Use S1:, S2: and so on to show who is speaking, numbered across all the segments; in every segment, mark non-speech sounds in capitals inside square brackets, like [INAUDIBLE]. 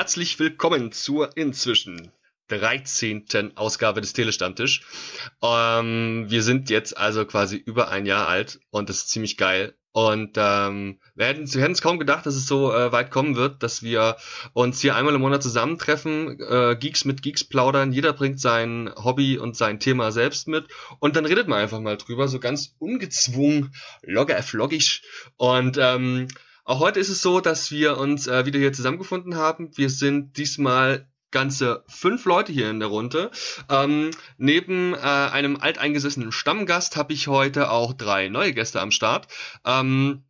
S1: herzlich willkommen zur inzwischen 13. Ausgabe des Telestammtisch. Ähm, wir sind jetzt also quasi über ein Jahr alt und das ist ziemlich geil. Und ähm, wir hätten wir es kaum gedacht, dass es so äh, weit kommen wird, dass wir uns hier einmal im Monat zusammentreffen, äh, Geeks mit Geeks plaudern, jeder bringt sein Hobby und sein Thema selbst mit und dann redet man einfach mal drüber, so ganz ungezwungen, logger floggisch. Und ähm, auch heute ist es so, dass wir uns äh, wieder hier zusammengefunden haben. Wir sind diesmal ganze fünf Leute hier in der Runde. Ähm, neben äh, einem alteingesessenen Stammgast habe ich heute auch drei neue Gäste am Start. Ähm,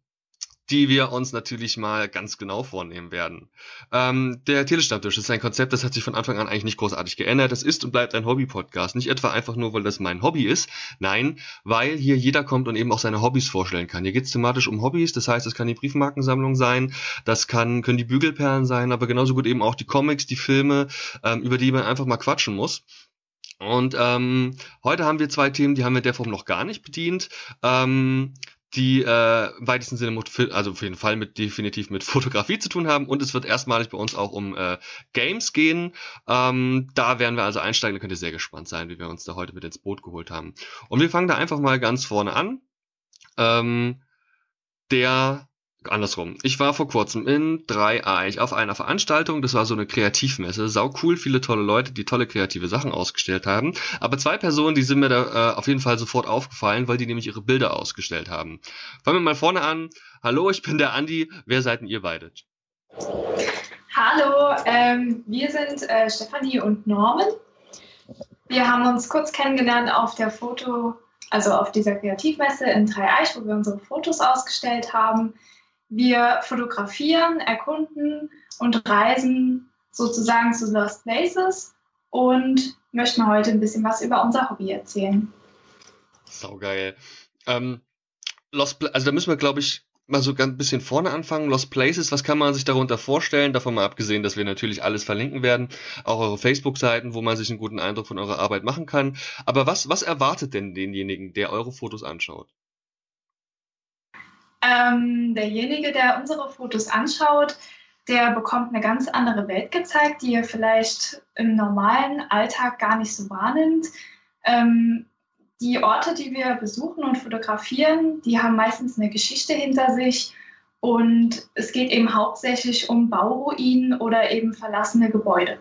S1: die wir uns natürlich mal ganz genau vornehmen werden. Ähm, der Telestammtisch ist ein Konzept, das hat sich von Anfang an eigentlich nicht großartig geändert. Das ist und bleibt ein Hobby-Podcast. Nicht etwa einfach nur, weil das mein Hobby ist. Nein, weil hier jeder kommt und eben auch seine Hobbys vorstellen kann. Hier geht es thematisch um Hobbys. Das heißt, es kann die Briefmarkensammlung sein, das kann, können die Bügelperlen sein, aber genauso gut eben auch die Comics, die Filme, ähm, über die man einfach mal quatschen muss. Und ähm, heute haben wir zwei Themen, die haben wir der Form noch gar nicht bedient. Ähm, die äh, im weitesten Sinne, also auf jeden Fall mit definitiv mit Fotografie zu tun haben und es wird erstmalig bei uns auch um äh, Games gehen. Ähm, da werden wir also einsteigen, da könnt ihr sehr gespannt sein, wie wir uns da heute mit ins Boot geholt haben. Und wir fangen da einfach mal ganz vorne an. Ähm, der andersrum. Ich war vor kurzem in Dreieich auf einer Veranstaltung, das war so eine Kreativmesse, sau cool, viele tolle Leute, die tolle kreative Sachen ausgestellt haben, aber zwei Personen, die sind mir da äh, auf jeden Fall sofort aufgefallen, weil die nämlich ihre Bilder ausgestellt haben. Fangen wir mal vorne an. Hallo, ich bin der Andi, wer seid denn ihr beide?
S2: Hallo, ähm, wir sind äh, Stefanie und Norman. Wir haben uns kurz kennengelernt auf der Foto, also auf dieser Kreativmesse in Dreieich, wo wir unsere Fotos ausgestellt haben. Wir fotografieren, erkunden und reisen sozusagen zu Lost Places und möchten heute ein bisschen was über unser Hobby erzählen.
S1: Saugeil. Ähm, Lost, also da müssen wir, glaube ich, mal so ganz bisschen vorne anfangen. Lost Places, was kann man sich darunter vorstellen? Davon mal abgesehen, dass wir natürlich alles verlinken werden, auch eure Facebook-Seiten, wo man sich einen guten Eindruck von eurer Arbeit machen kann. Aber was, was erwartet denn denjenigen, der eure Fotos anschaut?
S2: Ähm, derjenige, der unsere Fotos anschaut, der bekommt eine ganz andere Welt gezeigt, die er vielleicht im normalen Alltag gar nicht so wahrnimmt. Ähm, die Orte, die wir besuchen und fotografieren, die haben meistens eine Geschichte hinter sich und es geht eben hauptsächlich um Bauruinen oder eben verlassene Gebäude.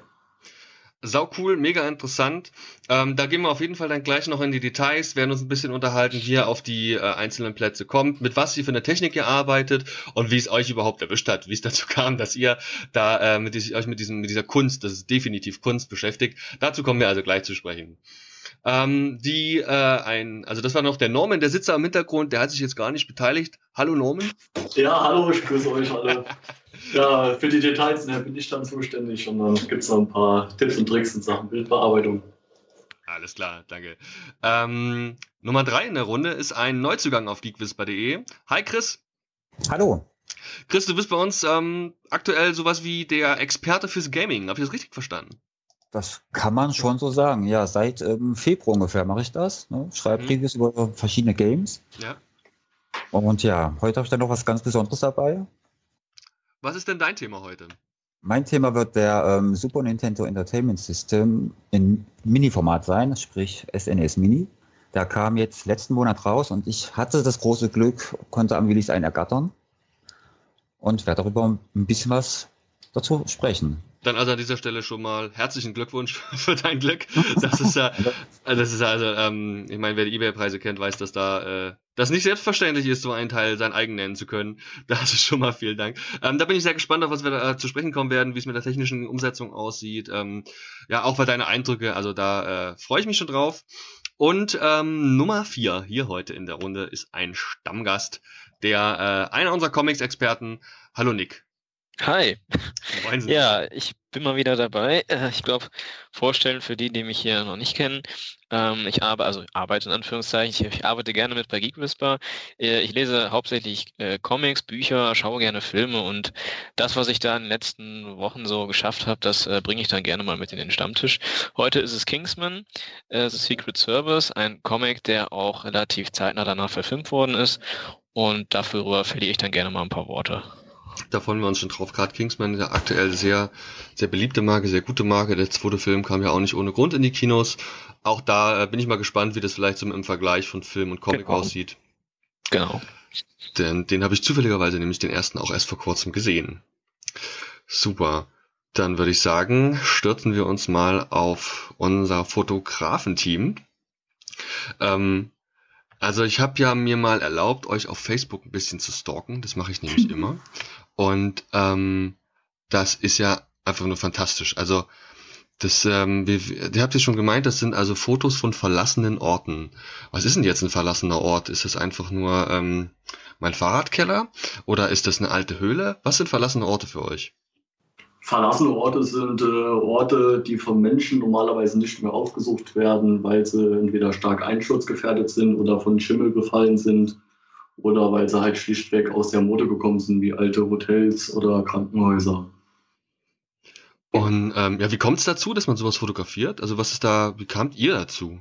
S1: Sau cool, mega interessant. Ähm, da gehen wir auf jeden Fall dann gleich noch in die Details, werden uns ein bisschen unterhalten, wie ihr auf die äh, einzelnen Plätze kommt, mit was ihr für eine Technik ihr arbeitet und wie es euch überhaupt erwischt hat, wie es dazu kam, dass ihr da äh, mit euch mit, diesem, mit dieser Kunst, das ist definitiv Kunst, beschäftigt. Dazu kommen wir also gleich zu sprechen. Ähm, die, äh, ein, also das war noch der Norman, der sitzt da im Hintergrund, der hat sich jetzt gar nicht beteiligt. Hallo Norman.
S3: Ja, hallo, ich grüße euch alle. Ja, für die Details ne, bin ich dann zuständig und dann gibt es noch ein paar Tipps und Tricks in Sachen Bildbearbeitung.
S1: Alles klar, danke. Ähm, Nummer drei in der Runde ist ein Neuzugang auf geekwisper.de. Hi Chris.
S4: Hallo.
S1: Chris, du bist bei uns ähm, aktuell sowas wie der Experte fürs Gaming. Habe ich das richtig verstanden?
S4: Das kann man schon so sagen. Ja, seit ähm, Februar ungefähr mache ich das. Ne? Schreibe mhm. Reviews über verschiedene Games. Ja. Und ja, heute habe ich dann noch was ganz Besonderes dabei.
S1: Was ist denn dein Thema heute?
S4: Mein Thema wird der ähm, Super Nintendo Entertainment System in Mini-Format sein, sprich SNES e Mini. Der kam jetzt letzten Monat raus und ich hatte das große Glück, konnte am Release einen ergattern und werde darüber ein bisschen was dazu sprechen.
S1: Dann also an dieser Stelle schon mal herzlichen Glückwunsch [LAUGHS] für dein Glück. Das ist ja, [LAUGHS] das ist also, ähm, ich meine, wer die eBay-Preise kennt, weiß, dass da äh, das nicht selbstverständlich ist, so einen Teil sein eigen nennen zu können. Da hast du schon mal vielen Dank. Ähm, da bin ich sehr gespannt, auf was wir da äh, zu sprechen kommen werden, wie es mit der technischen Umsetzung aussieht. Ähm, ja, auch bei deine Eindrücke, also da äh, freue ich mich schon drauf. Und ähm, Nummer vier hier heute in der Runde ist ein Stammgast, der äh, einer unserer Comics-Experten. Hallo Nick.
S5: Hi. Ja, ich bin mal wieder dabei. Äh, ich glaube, vorstellen für die, die mich hier noch nicht kennen. Ähm, ich arbeite, also arbeite in Anführungszeichen, ich, arbeite gerne mit bei Geek Whisper. Äh, ich lese hauptsächlich äh, Comics, Bücher, schaue gerne Filme und das, was ich da in den letzten Wochen so geschafft habe, das bringe ich dann gerne mal mit in den Stammtisch. Heute ist es Kingsman, The Secret Service, ein Comic, der auch relativ zeitnah danach verfilmt worden ist und dafür verliere ich dann gerne mal ein paar Worte.
S1: Da freuen wir uns schon drauf. Gerade Kingsman, der aktuell sehr, sehr beliebte Marke, sehr gute Marke. Der zweite Film kam ja auch nicht ohne Grund in die Kinos. Auch da äh, bin ich mal gespannt, wie das vielleicht so im Vergleich von Film und Comic genau. aussieht.
S5: Genau.
S1: Denn den habe ich zufälligerweise nämlich den ersten auch erst vor kurzem gesehen. Super. Dann würde ich sagen, stürzen wir uns mal auf unser Fotografenteam. Ähm, also ich habe ja mir mal erlaubt, euch auf Facebook ein bisschen zu stalken. Das mache ich nämlich [LAUGHS] immer. Und ähm, das ist ja einfach nur fantastisch. Also das, ähm, wie, ihr habt ja schon gemeint, das sind also Fotos von verlassenen Orten. Was ist denn jetzt ein verlassener Ort? Ist das einfach nur ähm, mein Fahrradkeller oder ist das eine alte Höhle? Was sind verlassene Orte für euch?
S3: Verlassene Orte sind äh, Orte, die von Menschen normalerweise nicht mehr aufgesucht werden, weil sie entweder stark einsturzgefährdet sind oder von Schimmel befallen sind oder weil sie halt schlichtweg aus der Mode gekommen sind, wie alte Hotels oder Krankenhäuser.
S1: Und ähm, ja, wie kommt es dazu, dass man sowas fotografiert? Also was ist da, wie kamt ihr dazu?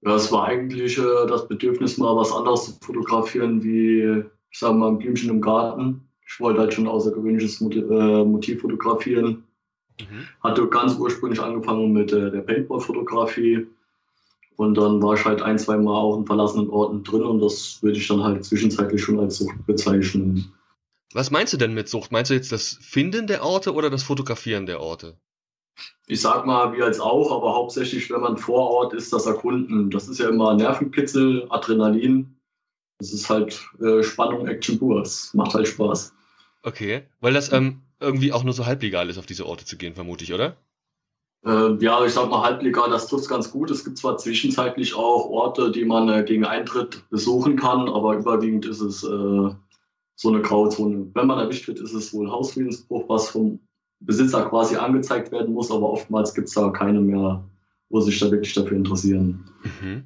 S3: Ja, es war eigentlich äh, das Bedürfnis, mal was anderes zu fotografieren, wie, ich sage mal, ein Blümchen im Garten. Ich wollte halt schon außergewöhnliches Motiv, äh, Motiv fotografieren. Mhm. Hatte ganz ursprünglich angefangen mit äh, der Paintball-Fotografie. Und dann war ich halt ein, zwei Mal auch in verlassenen Orten drin und das würde ich dann halt zwischenzeitlich schon als Sucht bezeichnen.
S1: Was meinst du denn mit Sucht? Meinst du jetzt das Finden der Orte oder das Fotografieren der Orte?
S3: Ich sag mal, wie als auch, aber hauptsächlich, wenn man vor Ort ist, das Erkunden. Das ist ja immer Nervenkitzel, Adrenalin. Das ist halt äh, Spannung, Action pur. Es macht halt Spaß.
S1: Okay, weil das ähm, irgendwie auch nur so halblegal ist, auf diese Orte zu gehen, vermute ich, oder?
S3: Äh, ja, ich sag mal halblegal, das trifft ganz gut. Es gibt zwar zwischenzeitlich auch Orte, die man äh, gegen Eintritt besuchen kann, aber überwiegend ist es äh, so eine Grauzone. Wenn man erwischt wird, ist es wohl Hausfriedensbruch, was vom Besitzer quasi angezeigt werden muss, aber oftmals gibt es da keine mehr, wo sich da wirklich dafür interessieren.
S1: Mhm.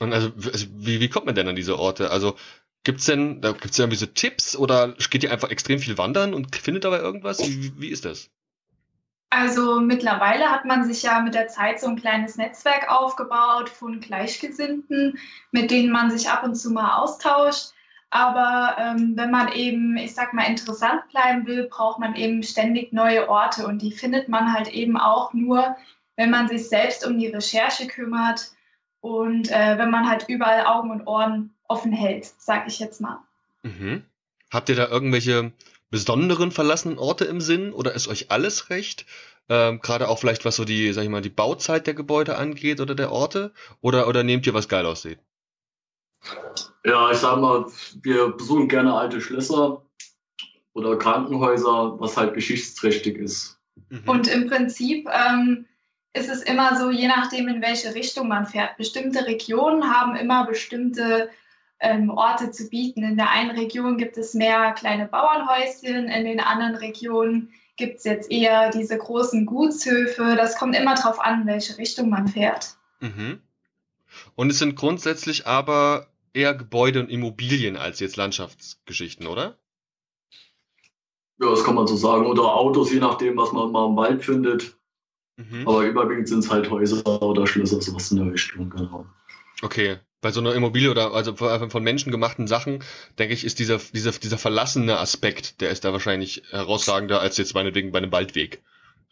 S1: Und also, also, wie, wie kommt man denn an diese Orte? Also gibt's denn, da gibt's irgendwie so Tipps oder geht ihr einfach extrem viel wandern und findet dabei irgendwas? Wie, wie ist das?
S2: Also mittlerweile hat man sich ja mit der Zeit so ein kleines Netzwerk aufgebaut von Gleichgesinnten, mit denen man sich ab und zu mal austauscht. Aber ähm, wenn man eben, ich sag mal, interessant bleiben will, braucht man eben ständig neue Orte. Und die findet man halt eben auch nur, wenn man sich selbst um die Recherche kümmert und äh, wenn man halt überall Augen und Ohren offen hält, sag ich jetzt mal.
S1: Mhm. Habt ihr da irgendwelche besonderen verlassenen Orte im Sinn oder ist euch alles recht? Ähm, Gerade auch vielleicht was so die, sag ich mal, die Bauzeit der Gebäude angeht oder der Orte? Oder, oder nehmt ihr was geil aussieht?
S3: Ja, ich sag mal, wir besuchen gerne alte Schlösser oder Krankenhäuser, was halt geschichtsträchtig ist.
S2: Mhm. Und im Prinzip ähm, ist es immer so, je nachdem, in welche Richtung man fährt. Bestimmte Regionen haben immer bestimmte ähm, Orte zu bieten. In der einen Region gibt es mehr kleine Bauernhäuschen, in den anderen Regionen gibt es jetzt eher diese großen Gutshöfe. Das kommt immer darauf an, in welche Richtung man fährt.
S1: Mhm. Und es sind grundsätzlich aber eher Gebäude und Immobilien als jetzt Landschaftsgeschichten, oder?
S3: Ja, das kann man so sagen. Oder Autos, je nachdem, was man mal im Wald findet. Mhm. Aber überwiegend sind es halt Häuser oder Schlösser, sowas in der Richtung, genau.
S1: Okay. Bei so einer Immobilie oder also von Menschen gemachten Sachen, denke ich, ist dieser, dieser, dieser verlassene Aspekt, der ist da wahrscheinlich herausragender als jetzt meinetwegen bei einem Waldweg.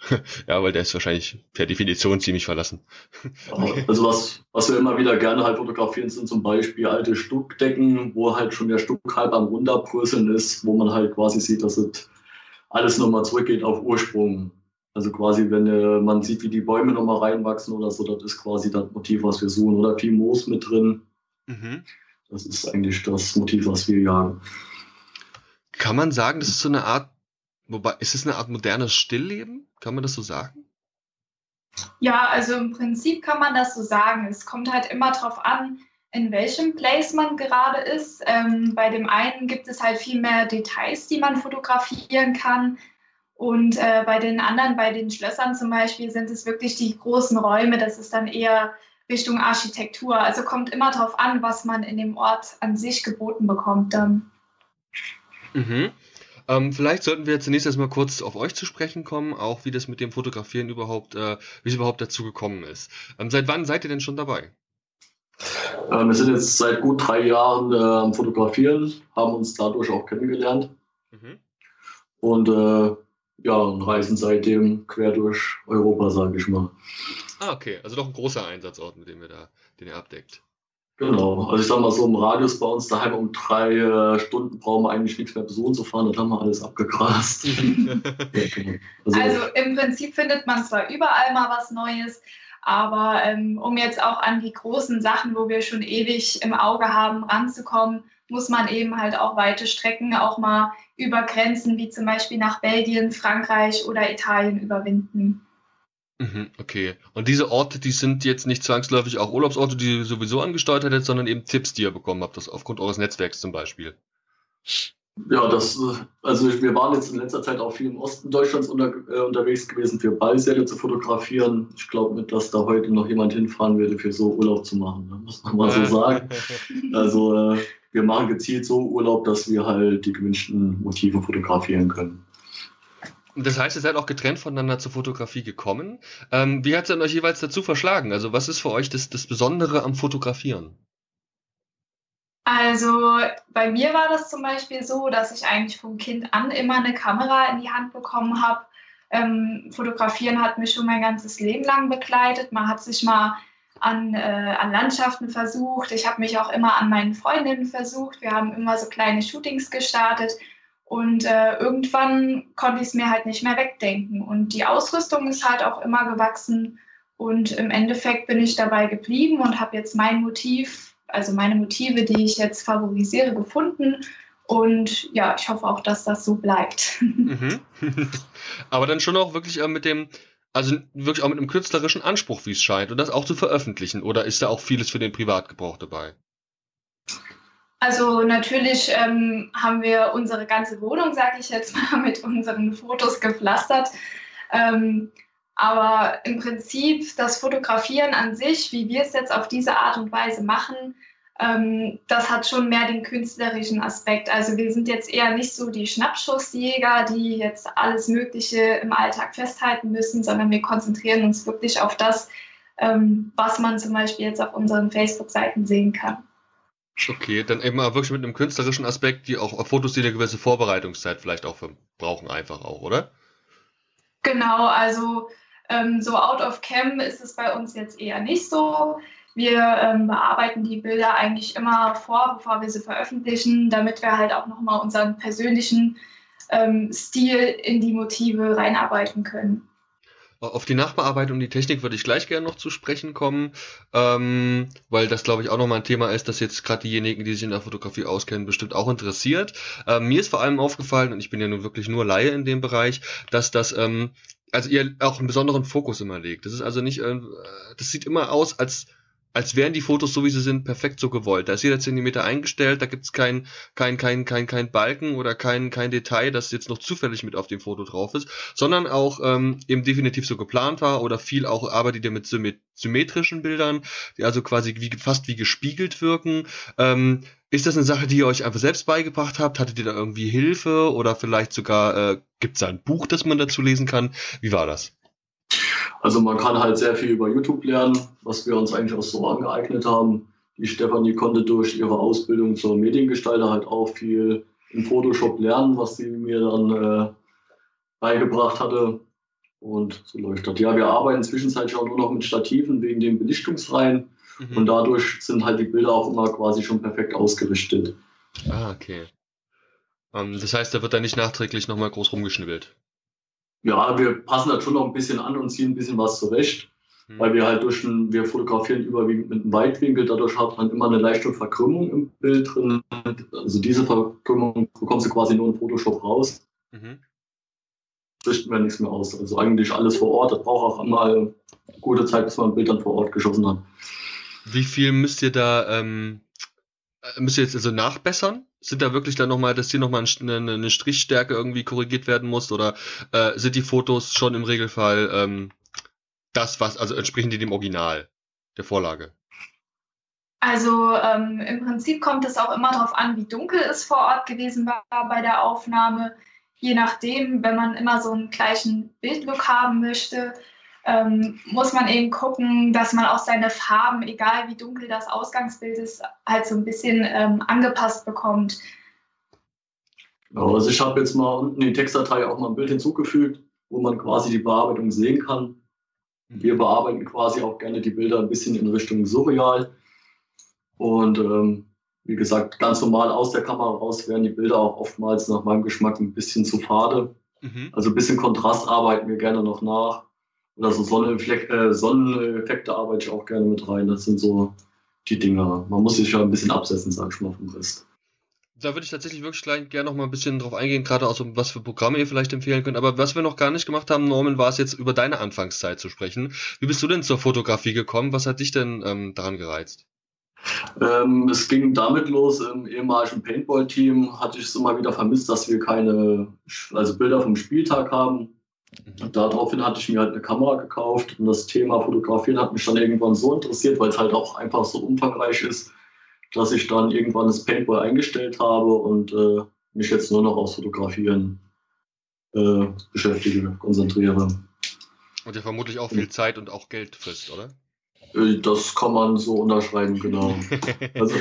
S1: [LAUGHS] ja, weil der ist wahrscheinlich per Definition ziemlich verlassen. [LAUGHS]
S3: also was, was wir immer wieder gerne halt fotografieren, sind zum Beispiel alte Stuckdecken, wo halt schon der Stuck halb am runterbröseln ist, wo man halt quasi sieht, dass es alles nochmal zurückgeht auf Ursprung. Also quasi, wenn äh, man sieht, wie die Bäume nochmal reinwachsen oder so, das ist quasi das Motiv, was wir suchen. Oder viel Moos mit drin. Mhm. Das ist eigentlich das Motiv, was wir jagen.
S1: Kann man sagen, das ist so eine Art Wobei, ist es eine Art modernes Stillleben? Kann man das so sagen?
S2: Ja, also im Prinzip kann man das so sagen. Es kommt halt immer darauf an, in welchem Place man gerade ist. Ähm, bei dem einen gibt es halt viel mehr Details, die man fotografieren kann. Und äh, bei den anderen, bei den Schlössern zum Beispiel, sind es wirklich die großen Räume. Das ist dann eher Richtung Architektur. Also kommt immer darauf an, was man in dem Ort an sich geboten bekommt dann.
S1: Mhm. Ähm, vielleicht sollten wir zunächst erstmal kurz auf euch zu sprechen kommen, auch wie das mit dem Fotografieren überhaupt, äh, wie es überhaupt dazu gekommen ist. Ähm, seit wann seid ihr denn schon dabei?
S3: Ähm, wir sind jetzt seit gut drei Jahren äh, am Fotografieren, haben uns dadurch auch kennengelernt. Mhm. und äh, ja, und reisen seitdem quer durch Europa, sage ich mal.
S1: Ah, okay. Also doch ein großer Einsatzort, mit dem ihr da, den ihr abdeckt.
S3: Genau. Also ich sag mal so im Radius bei uns daheim um drei äh, Stunden brauchen wir eigentlich nichts mehr besuchen zu fahren, dann haben wir alles abgegrast. [LAUGHS]
S2: Also, also, im Prinzip findet man zwar überall mal was Neues, aber ähm, um jetzt auch an die großen Sachen, wo wir schon ewig im Auge haben, ranzukommen, muss man eben halt auch weite Strecken auch mal über Grenzen wie zum Beispiel nach Belgien, Frankreich oder Italien überwinden.
S1: Mhm, okay. Und diese Orte, die sind jetzt nicht zwangsläufig auch Urlaubsorte, die ihr sowieso angesteuert hättet, sondern eben Tipps, die ihr bekommen habt, das aufgrund eures Netzwerks zum Beispiel.
S3: Ja, das, also wir waren jetzt in letzter Zeit auch viel im Osten Deutschlands unter, äh, unterwegs gewesen, für Ballsäle zu fotografieren. Ich glaube nicht, dass da heute noch jemand hinfahren würde, für so Urlaub zu machen, ne? muss man mal so sagen. [LAUGHS] Also äh, wir machen gezielt so Urlaub, dass wir halt die gewünschten Motive fotografieren können.
S1: Das heißt, ihr seid auch getrennt voneinander zur Fotografie gekommen. Ähm, wie hat es denn euch jeweils dazu verschlagen? Also was ist für euch das, das Besondere am Fotografieren?
S2: Also bei mir war das zum Beispiel so, dass ich eigentlich vom Kind an immer eine Kamera in die Hand bekommen habe. Ähm, Fotografieren hat mich schon mein ganzes Leben lang begleitet. Man hat sich mal an, äh, an Landschaften versucht. Ich habe mich auch immer an meinen Freundinnen versucht. Wir haben immer so kleine Shootings gestartet. Und äh, irgendwann konnte ich es mir halt nicht mehr wegdenken. Und die Ausrüstung ist halt auch immer gewachsen. Und im Endeffekt bin ich dabei geblieben und habe jetzt mein Motiv, also meine Motive, die ich jetzt favorisiere, gefunden. Und ja, ich hoffe auch, dass das so bleibt. [LAUGHS] Mhm. [LAUGHS]
S1: Aber dann schon auch wirklich äh, mit dem, also wirklich auch mit einem künstlerischen Anspruch, wie es scheint, und das auch zu veröffentlichen. Oder ist da auch vieles für den Privatgebrauch dabei?
S2: Also natürlich ähm, haben wir unsere ganze Wohnung, sage ich jetzt mal, [LAUGHS] mit unseren Fotos gepflastert. Ähm, aber im Prinzip das Fotografieren an sich, wie wir es jetzt auf diese Art und Weise machen, das hat schon mehr den künstlerischen Aspekt. Also wir sind jetzt eher nicht so die Schnappschussjäger, die jetzt alles Mögliche im Alltag festhalten müssen, sondern wir konzentrieren uns wirklich auf das, ähm, was man zum Beispiel jetzt auf unseren Facebook-Seiten sehen kann.
S1: Okay, dann eben mal wirklich mit einem künstlerischen Aspekt, die auch Fotos, die eine gewisse Vorbereitungszeit vielleicht auch brauchen, einfach auch, oder?
S2: Genau, also ähm, so out of cam ist es bei uns jetzt eher nicht so. Wir ähm, bearbeiten die Bilder eigentlich immer vor, bevor wir sie veröffentlichen, damit wir halt auch nochmal unseren persönlichen ähm, Stil in die Motive reinarbeiten können.
S1: Auf die Nachbearbeitung und die Technik würde ich gleich gerne noch zu sprechen kommen, ähm, weil das, glaube ich, auch nochmal ein Thema ist, das jetzt gerade diejenigen, die sich in der Fotografie auskennen, bestimmt auch interessiert. Ähm, mir ist vor allem aufgefallen, und ich bin ja nun wirklich nur Laie in dem Bereich, dass das, ähm, also ihr auch einen besonderen Fokus immer legt. Das ist also nicht, äh, das sieht immer aus, als als wären die Fotos, so wie sie sind, perfekt so gewollt. Da ist jeder Zentimeter eingestellt, da gibt's kein, kein, kein, kein, kein Balken oder kein, kein Detail, das jetzt noch zufällig mit auf dem Foto drauf ist, sondern auch ähm, eben definitiv so geplant war oder viel auch arbeitet ihr mit symmetrischen Bildern, die also quasi wie, fast wie gespiegelt wirken. Ähm, ist das eine Sache, die ihr euch einfach selbst beigebracht habt? Hattet ihr da irgendwie Hilfe oder vielleicht sogar äh, gibt es da ein Buch, das man dazu lesen kann? Wie war das?
S3: Also man kann halt sehr viel über YouTube lernen, was wir uns eigentlich auch so angeeignet haben. Die Stefanie konnte durch ihre Ausbildung zur Mediengestalter halt auch viel in Photoshop lernen, was sie mir dann äh, beigebracht hatte. Und so läuft das. Ja, wir arbeiten zwischenzeitlich auch nur noch mit Stativen wegen den Belichtungsreihen. Mhm. Und dadurch sind halt die Bilder auch immer quasi schon perfekt ausgerichtet.
S1: Ah, okay. Um, ähm, das heißt, da wird dann nicht nachträglich nochmal groß rumgeschnibbelt
S3: ja, wir passen das schon noch ein bisschen an und ziehen ein bisschen was zurecht, mhm. weil wir halt durch ein, wir fotografieren überwiegend mit einem Weitwinkel, dadurch hat man immer eine leichte Verkrümmung im Bild drin. Also diese Verkrümmung bekommst du quasi nur in Photoshop raus. Mhm. Richten wir nichts mehr aus. Also eigentlich alles vor Ort. Das braucht auch immer eine gute Zeit, bis man ein Bild dann vor Ort geschossen hat.
S1: Wie viel müsst ihr da, ähm, müsst ihr jetzt also nachbessern? Sind da wirklich dann nochmal, dass hier nochmal eine, eine Strichstärke irgendwie korrigiert werden muss? Oder äh, sind die Fotos schon im Regelfall ähm, das, was, also entsprechen die dem Original der Vorlage?
S2: Also ähm, im Prinzip kommt es auch immer darauf an, wie dunkel es vor Ort gewesen war bei der Aufnahme. Je nachdem, wenn man immer so einen gleichen Bildlook haben möchte, ähm, muss man eben gucken, dass man auch seine Farben, egal wie dunkel das Ausgangsbild ist, halt so ein bisschen ähm, angepasst bekommt.
S3: Also ich habe jetzt mal unten in die Textdatei auch mal ein Bild hinzugefügt, wo man quasi die Bearbeitung sehen kann. Mhm. Wir bearbeiten quasi auch gerne die Bilder ein bisschen in Richtung surreal. Und ähm, wie gesagt, ganz normal aus der Kamera raus werden die Bilder auch oftmals nach meinem Geschmack ein bisschen zu fade. Mhm. Also ein bisschen Kontrast arbeiten wir gerne noch nach. Oder so Sonneneffekte, äh, Sonneneffekte arbeite ich auch gerne mit rein. Das sind so die Dinger. Man muss sich ja ein bisschen absetzen, sag ich mal, vom Rest.
S1: Da würde ich tatsächlich wirklich gleich gerne noch mal ein bisschen drauf eingehen, gerade auch so, was für Programme ihr vielleicht empfehlen könnt. Aber was wir noch gar nicht gemacht haben, Norman, war es jetzt über deine Anfangszeit zu sprechen. Wie bist du denn zur Fotografie gekommen? Was hat dich denn ähm, daran gereizt?
S3: Ähm, es ging damit los, im ehemaligen Paintball-Team hatte ich es immer wieder vermisst, dass wir keine also Bilder vom Spieltag haben. Mhm. Daraufhin hatte ich mir halt eine Kamera gekauft und das Thema Fotografieren hat mich dann irgendwann so interessiert, weil es halt auch einfach so umfangreich ist, dass ich dann irgendwann das Paintball eingestellt habe und äh, mich jetzt nur noch aufs Fotografieren äh, beschäftige, konzentriere.
S1: Und ja vermutlich auch viel Zeit und auch Geld frisst, oder?
S3: Äh, das kann man so unterschreiben, genau. [LAUGHS] also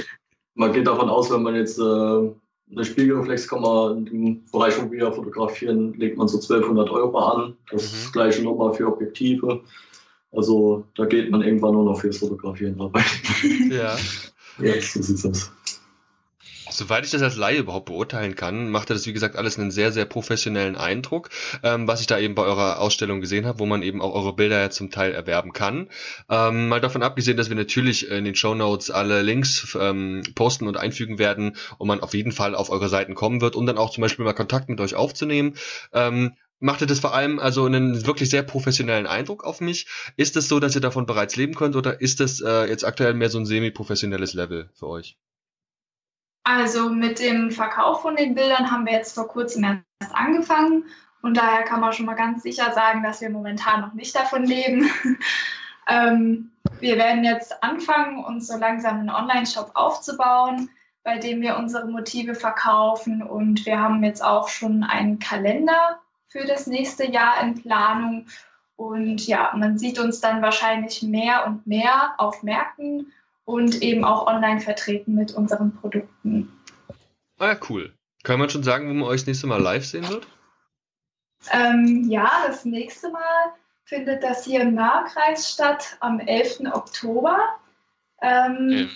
S3: man geht davon aus, wenn man jetzt äh, eine Spiegelreflexkamera im Bereich, wo wir fotografieren, legt man so 1200 Euro an. Das mhm. gleiche nochmal für Objektive. Also da geht man irgendwann nur noch fürs Fotografieren dabei.
S1: Ja. [LAUGHS] ja, so sieht's aus. Soweit ich das als Laie überhaupt beurteilen kann, macht das, wie gesagt, alles einen sehr, sehr professionellen Eindruck, ähm, was ich da eben bei eurer Ausstellung gesehen habe, wo man eben auch eure Bilder ja zum Teil erwerben kann. Ähm, mal davon abgesehen, dass wir natürlich in den Show Notes alle Links ähm, posten und einfügen werden und man auf jeden Fall auf eure Seiten kommen wird, um dann auch zum Beispiel mal Kontakt mit euch aufzunehmen. Ähm, machte das vor allem also einen wirklich sehr professionellen Eindruck auf mich. Ist es so, dass ihr davon bereits leben könnt oder ist das äh, jetzt aktuell mehr so ein semi-professionelles Level für euch?
S2: Also mit dem Verkauf von den Bildern haben wir jetzt vor kurzem erst angefangen und daher kann man schon mal ganz sicher sagen, dass wir momentan noch nicht davon leben. [LAUGHS] ähm, wir werden jetzt anfangen, uns so langsam einen Online-Shop aufzubauen, bei dem wir unsere Motive verkaufen und wir haben jetzt auch schon einen Kalender für das nächste Jahr in Planung. Und ja, man sieht uns dann wahrscheinlich mehr und mehr auf Märkten und eben auch online vertreten mit unseren Produkten.
S1: Ah ja, cool. Kann man schon sagen, wo man euch das nächste Mal live sehen wird?
S2: Ähm, ja, das nächste Mal findet das hier im Nahkreis statt am 11. Oktober. Ähm,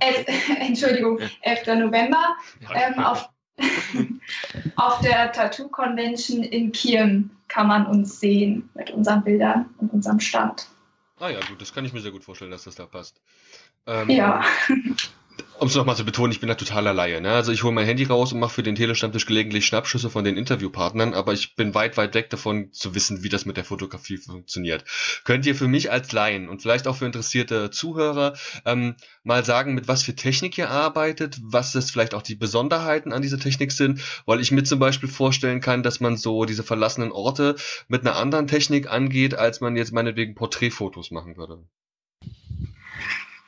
S2: äh, [LAUGHS] Entschuldigung, 11. November. Ähm, auf, [LAUGHS] auf der Tattoo Convention in Kirn kann man uns sehen mit unseren Bildern und unserem Stand.
S1: Ah ja, gut, das kann ich mir sehr gut vorstellen, dass das da passt.
S2: Ähm, ja.
S1: Um es nochmal zu betonen, ich bin da totaler Laie. Ne? Also ich hole mein Handy raus und mache für den Telestammtisch gelegentlich Schnappschüsse von den Interviewpartnern, aber ich bin weit, weit weg davon zu wissen, wie das mit der Fotografie funktioniert. Könnt ihr für mich als Laien und vielleicht auch für interessierte Zuhörer ähm, mal sagen, mit was für Technik ihr arbeitet, was das vielleicht auch die Besonderheiten an dieser Technik sind, weil ich mir zum Beispiel vorstellen kann, dass man so diese verlassenen Orte mit einer anderen Technik angeht, als man jetzt meinetwegen Porträtfotos machen würde.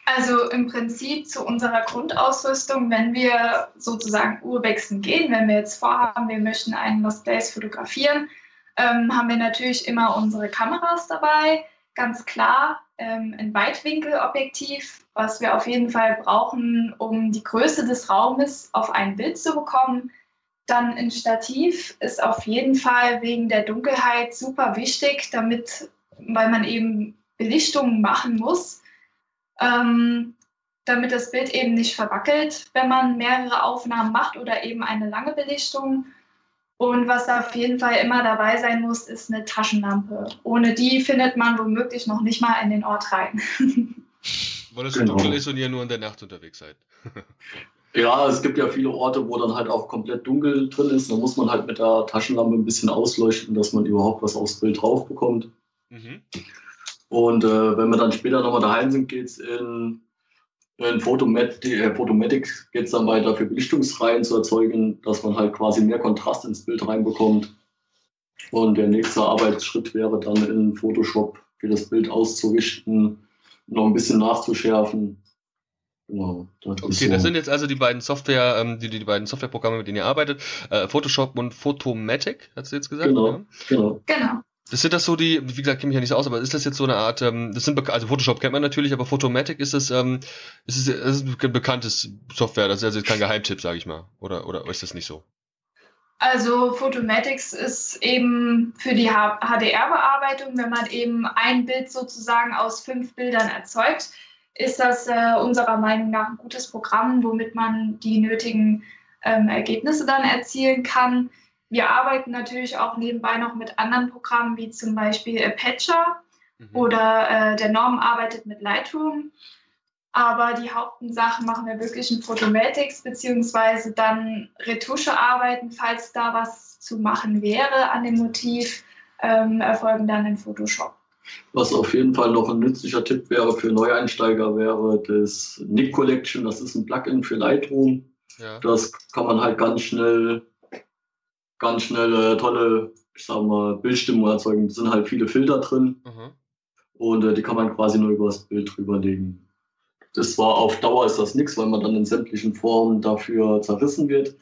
S2: Also im Prinzip zu unserer Grundausrüstung, wenn wir sozusagen Urwechseln gehen, wenn wir jetzt vorhaben, wir möchten einen Lost Place fotografieren, ähm, haben wir natürlich immer unsere Kameras dabei, ganz klar ähm, ein Weitwinkelobjektiv, was wir auf jeden Fall brauchen, um die Größe des Raumes auf ein Bild zu bekommen. Dann ein Stativ ist auf jeden Fall wegen der Dunkelheit super wichtig, damit, weil man eben Belichtungen machen muss ähm, damit das Bild eben nicht verwackelt, wenn man mehrere Aufnahmen macht oder eben eine lange Belichtung. Und was auf jeden Fall immer dabei sein muss, ist eine Taschenlampe. Ohne die findet man womöglich noch nicht mal in den Ort rein. [LAUGHS]
S1: Weil es so genau. dunkel ist und ihr nur in der Nacht unterwegs seid. [LAUGHS]
S3: ja, es gibt ja viele Orte, wo dann halt auch komplett dunkel drin ist. Da muss man halt mit der Taschenlampe ein bisschen ausleuchten, dass man überhaupt was aufs Bild drauf bekommt. Mhm. Und äh, wenn wir dann später nochmal daheim sind, geht es in, in Photomat äh, Photomatic geht es dann weiter für Belichtungsreihen zu erzeugen, dass man halt quasi mehr Kontrast ins Bild reinbekommt. Und der nächste Arbeitsschritt wäre dann in Photoshop für das Bild auszurichten, noch ein bisschen nachzuschärfen.
S1: Genau. Das okay, so. das sind jetzt also die beiden Software, ähm, die, die beiden Softwareprogramme, mit denen ihr arbeitet. Äh, Photoshop und Photomatic, hast du jetzt gesagt?
S3: Genau, ja? genau.
S2: Genau.
S1: Das sind das so die, wie gesagt, kenne mich ja nicht so aus, aber ist das jetzt so eine Art, ähm, das sind also Photoshop kennt man natürlich, aber Photomatic ist das, ähm, ist es ist ein bekanntes Software, das ist also kein Geheimtipp, sage ich mal, oder oder ist das nicht so?
S2: Also Photomatics ist eben für die HDR-Bearbeitung, wenn man eben ein Bild sozusagen aus fünf Bildern erzeugt, ist das äh, unserer Meinung nach ein gutes Programm, womit man die nötigen ähm, Ergebnisse dann erzielen kann. Wir arbeiten natürlich auch nebenbei noch mit anderen Programmen wie zum Beispiel Apache mhm. oder äh, der Norm arbeitet mit Lightroom. Aber die Hauptsachen machen wir wirklich in Photomatics, beziehungsweise dann Retuschearbeiten, falls da was zu machen wäre an dem Motiv, ähm, erfolgen dann in Photoshop.
S3: Was auf jeden Fall noch ein nützlicher Tipp wäre für Neueinsteiger, wäre das Nick Collection. Das ist ein Plugin für Lightroom. Ja. Das kann man halt ganz schnell, ganz schnell äh, tolle, ich sag mal, Bildstimmung erzeugen. Es sind halt viele Filter drin. Mhm. Und äh, die kann man quasi nur über das Bild drüberlegen. Das war auf Dauer ist das nichts, weil man dann in sämtlichen Formen dafür zerrissen wird,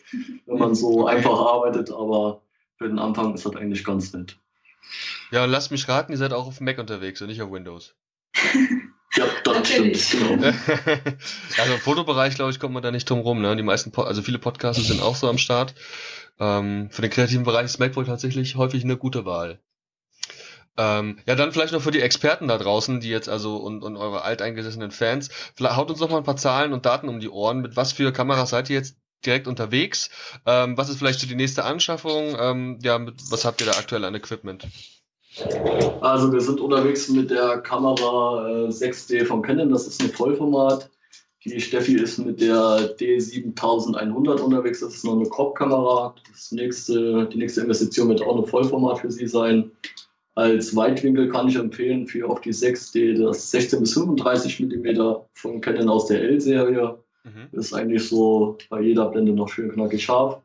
S3: wenn man so [LAUGHS] einfach arbeitet, aber für den Anfang ist das eigentlich ganz nett.
S1: Ja, und lasst mich raten, ihr seid auch auf Mac unterwegs und nicht auf Windows. [LAUGHS]
S3: ja, das stimmt, genau. [LAUGHS]
S1: also im Fotobereich, glaube ich, kommt man da nicht drum rum. Ne? Die meisten, po also viele Podcasts sind auch so am Start. Ähm, für den kreativen Bereich ist Mac wohl tatsächlich häufig eine gute Wahl. Ähm, ja, dann vielleicht noch für die Experten da draußen, die jetzt also und, und eure alteingesessenen Fans, vielleicht haut uns noch mal ein paar Zahlen und Daten um die Ohren. Mit was für Kameras seid ihr jetzt direkt unterwegs? Ähm, was ist vielleicht so die nächste Anschaffung? Ähm, ja, mit, was habt ihr da aktuell an Equipment?
S3: Also wir sind unterwegs mit der Kamera äh, 6D von Canon, das ist ein Vollformat. Die Steffi ist mit der D7100 unterwegs, das ist noch eine Crop-Kamera. Das nächste, die nächste Investition wird auch eine Vollformat für sie sein. Als Weitwinkel kann ich empfehlen für auch die 6D das 16 bis 35 mm von Canon aus der L-Serie. Mhm. Ist eigentlich so bei jeder Blende noch schön knackig scharf.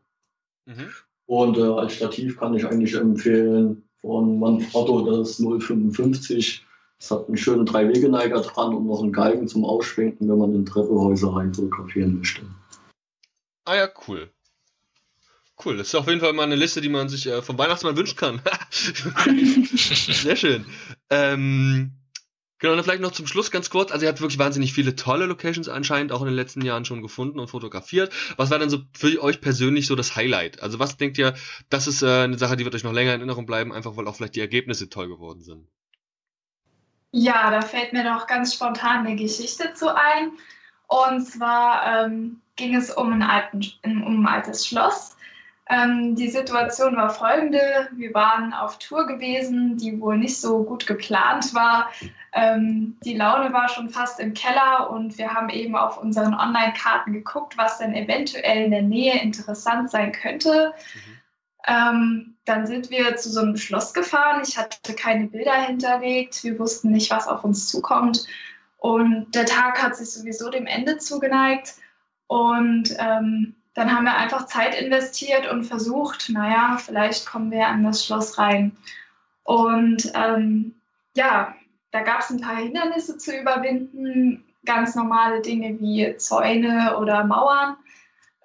S3: Mhm. Und äh, als Stativ kann ich eigentlich empfehlen von Manfrotto das 055. Es hat einen schönen Drei-Wege-Neiger dran und noch einen Galgen zum Ausschwenken, wenn man in Treppenhäuser rein fotografieren möchte.
S1: Ah ja, cool. Cool, das ist auf jeden Fall mal eine Liste, die man sich äh, vom Weihnachtsmann wünschen kann. [LAUGHS] Sehr schön. Ähm, genau, dann vielleicht noch zum Schluss ganz kurz. Also ihr habt wirklich wahnsinnig viele tolle Locations anscheinend auch in den letzten Jahren schon gefunden und fotografiert. Was war denn so für euch persönlich so das Highlight? Also was denkt ihr, das ist äh, eine Sache, die wird euch noch länger in Erinnerung bleiben, einfach weil auch vielleicht die Ergebnisse toll geworden sind?
S2: Ja, da fällt mir doch ganz spontan eine Geschichte zu ein. Und zwar ähm, ging es um ein, alten, um ein altes Schloss ähm, die Situation war folgende. Wir waren auf Tour gewesen, die wohl nicht so gut geplant war. Ähm, die Laune war schon fast im Keller und wir haben eben auf unseren Online-Karten geguckt, was denn eventuell in der Nähe interessant sein könnte. Mhm. Dann sind wir zu so einem Schloss gefahren. Ich hatte keine Bilder hinterlegt. Wir wussten nicht, was auf uns zukommt. Und der Tag hat sich sowieso dem Ende zugeneigt. Und ähm, dann haben wir einfach Zeit investiert und versucht, naja, vielleicht kommen wir an das Schloss rein. Und ähm, ja, da gab es ein paar Hindernisse zu überwinden, ganz normale Dinge wie Zäune oder Mauern.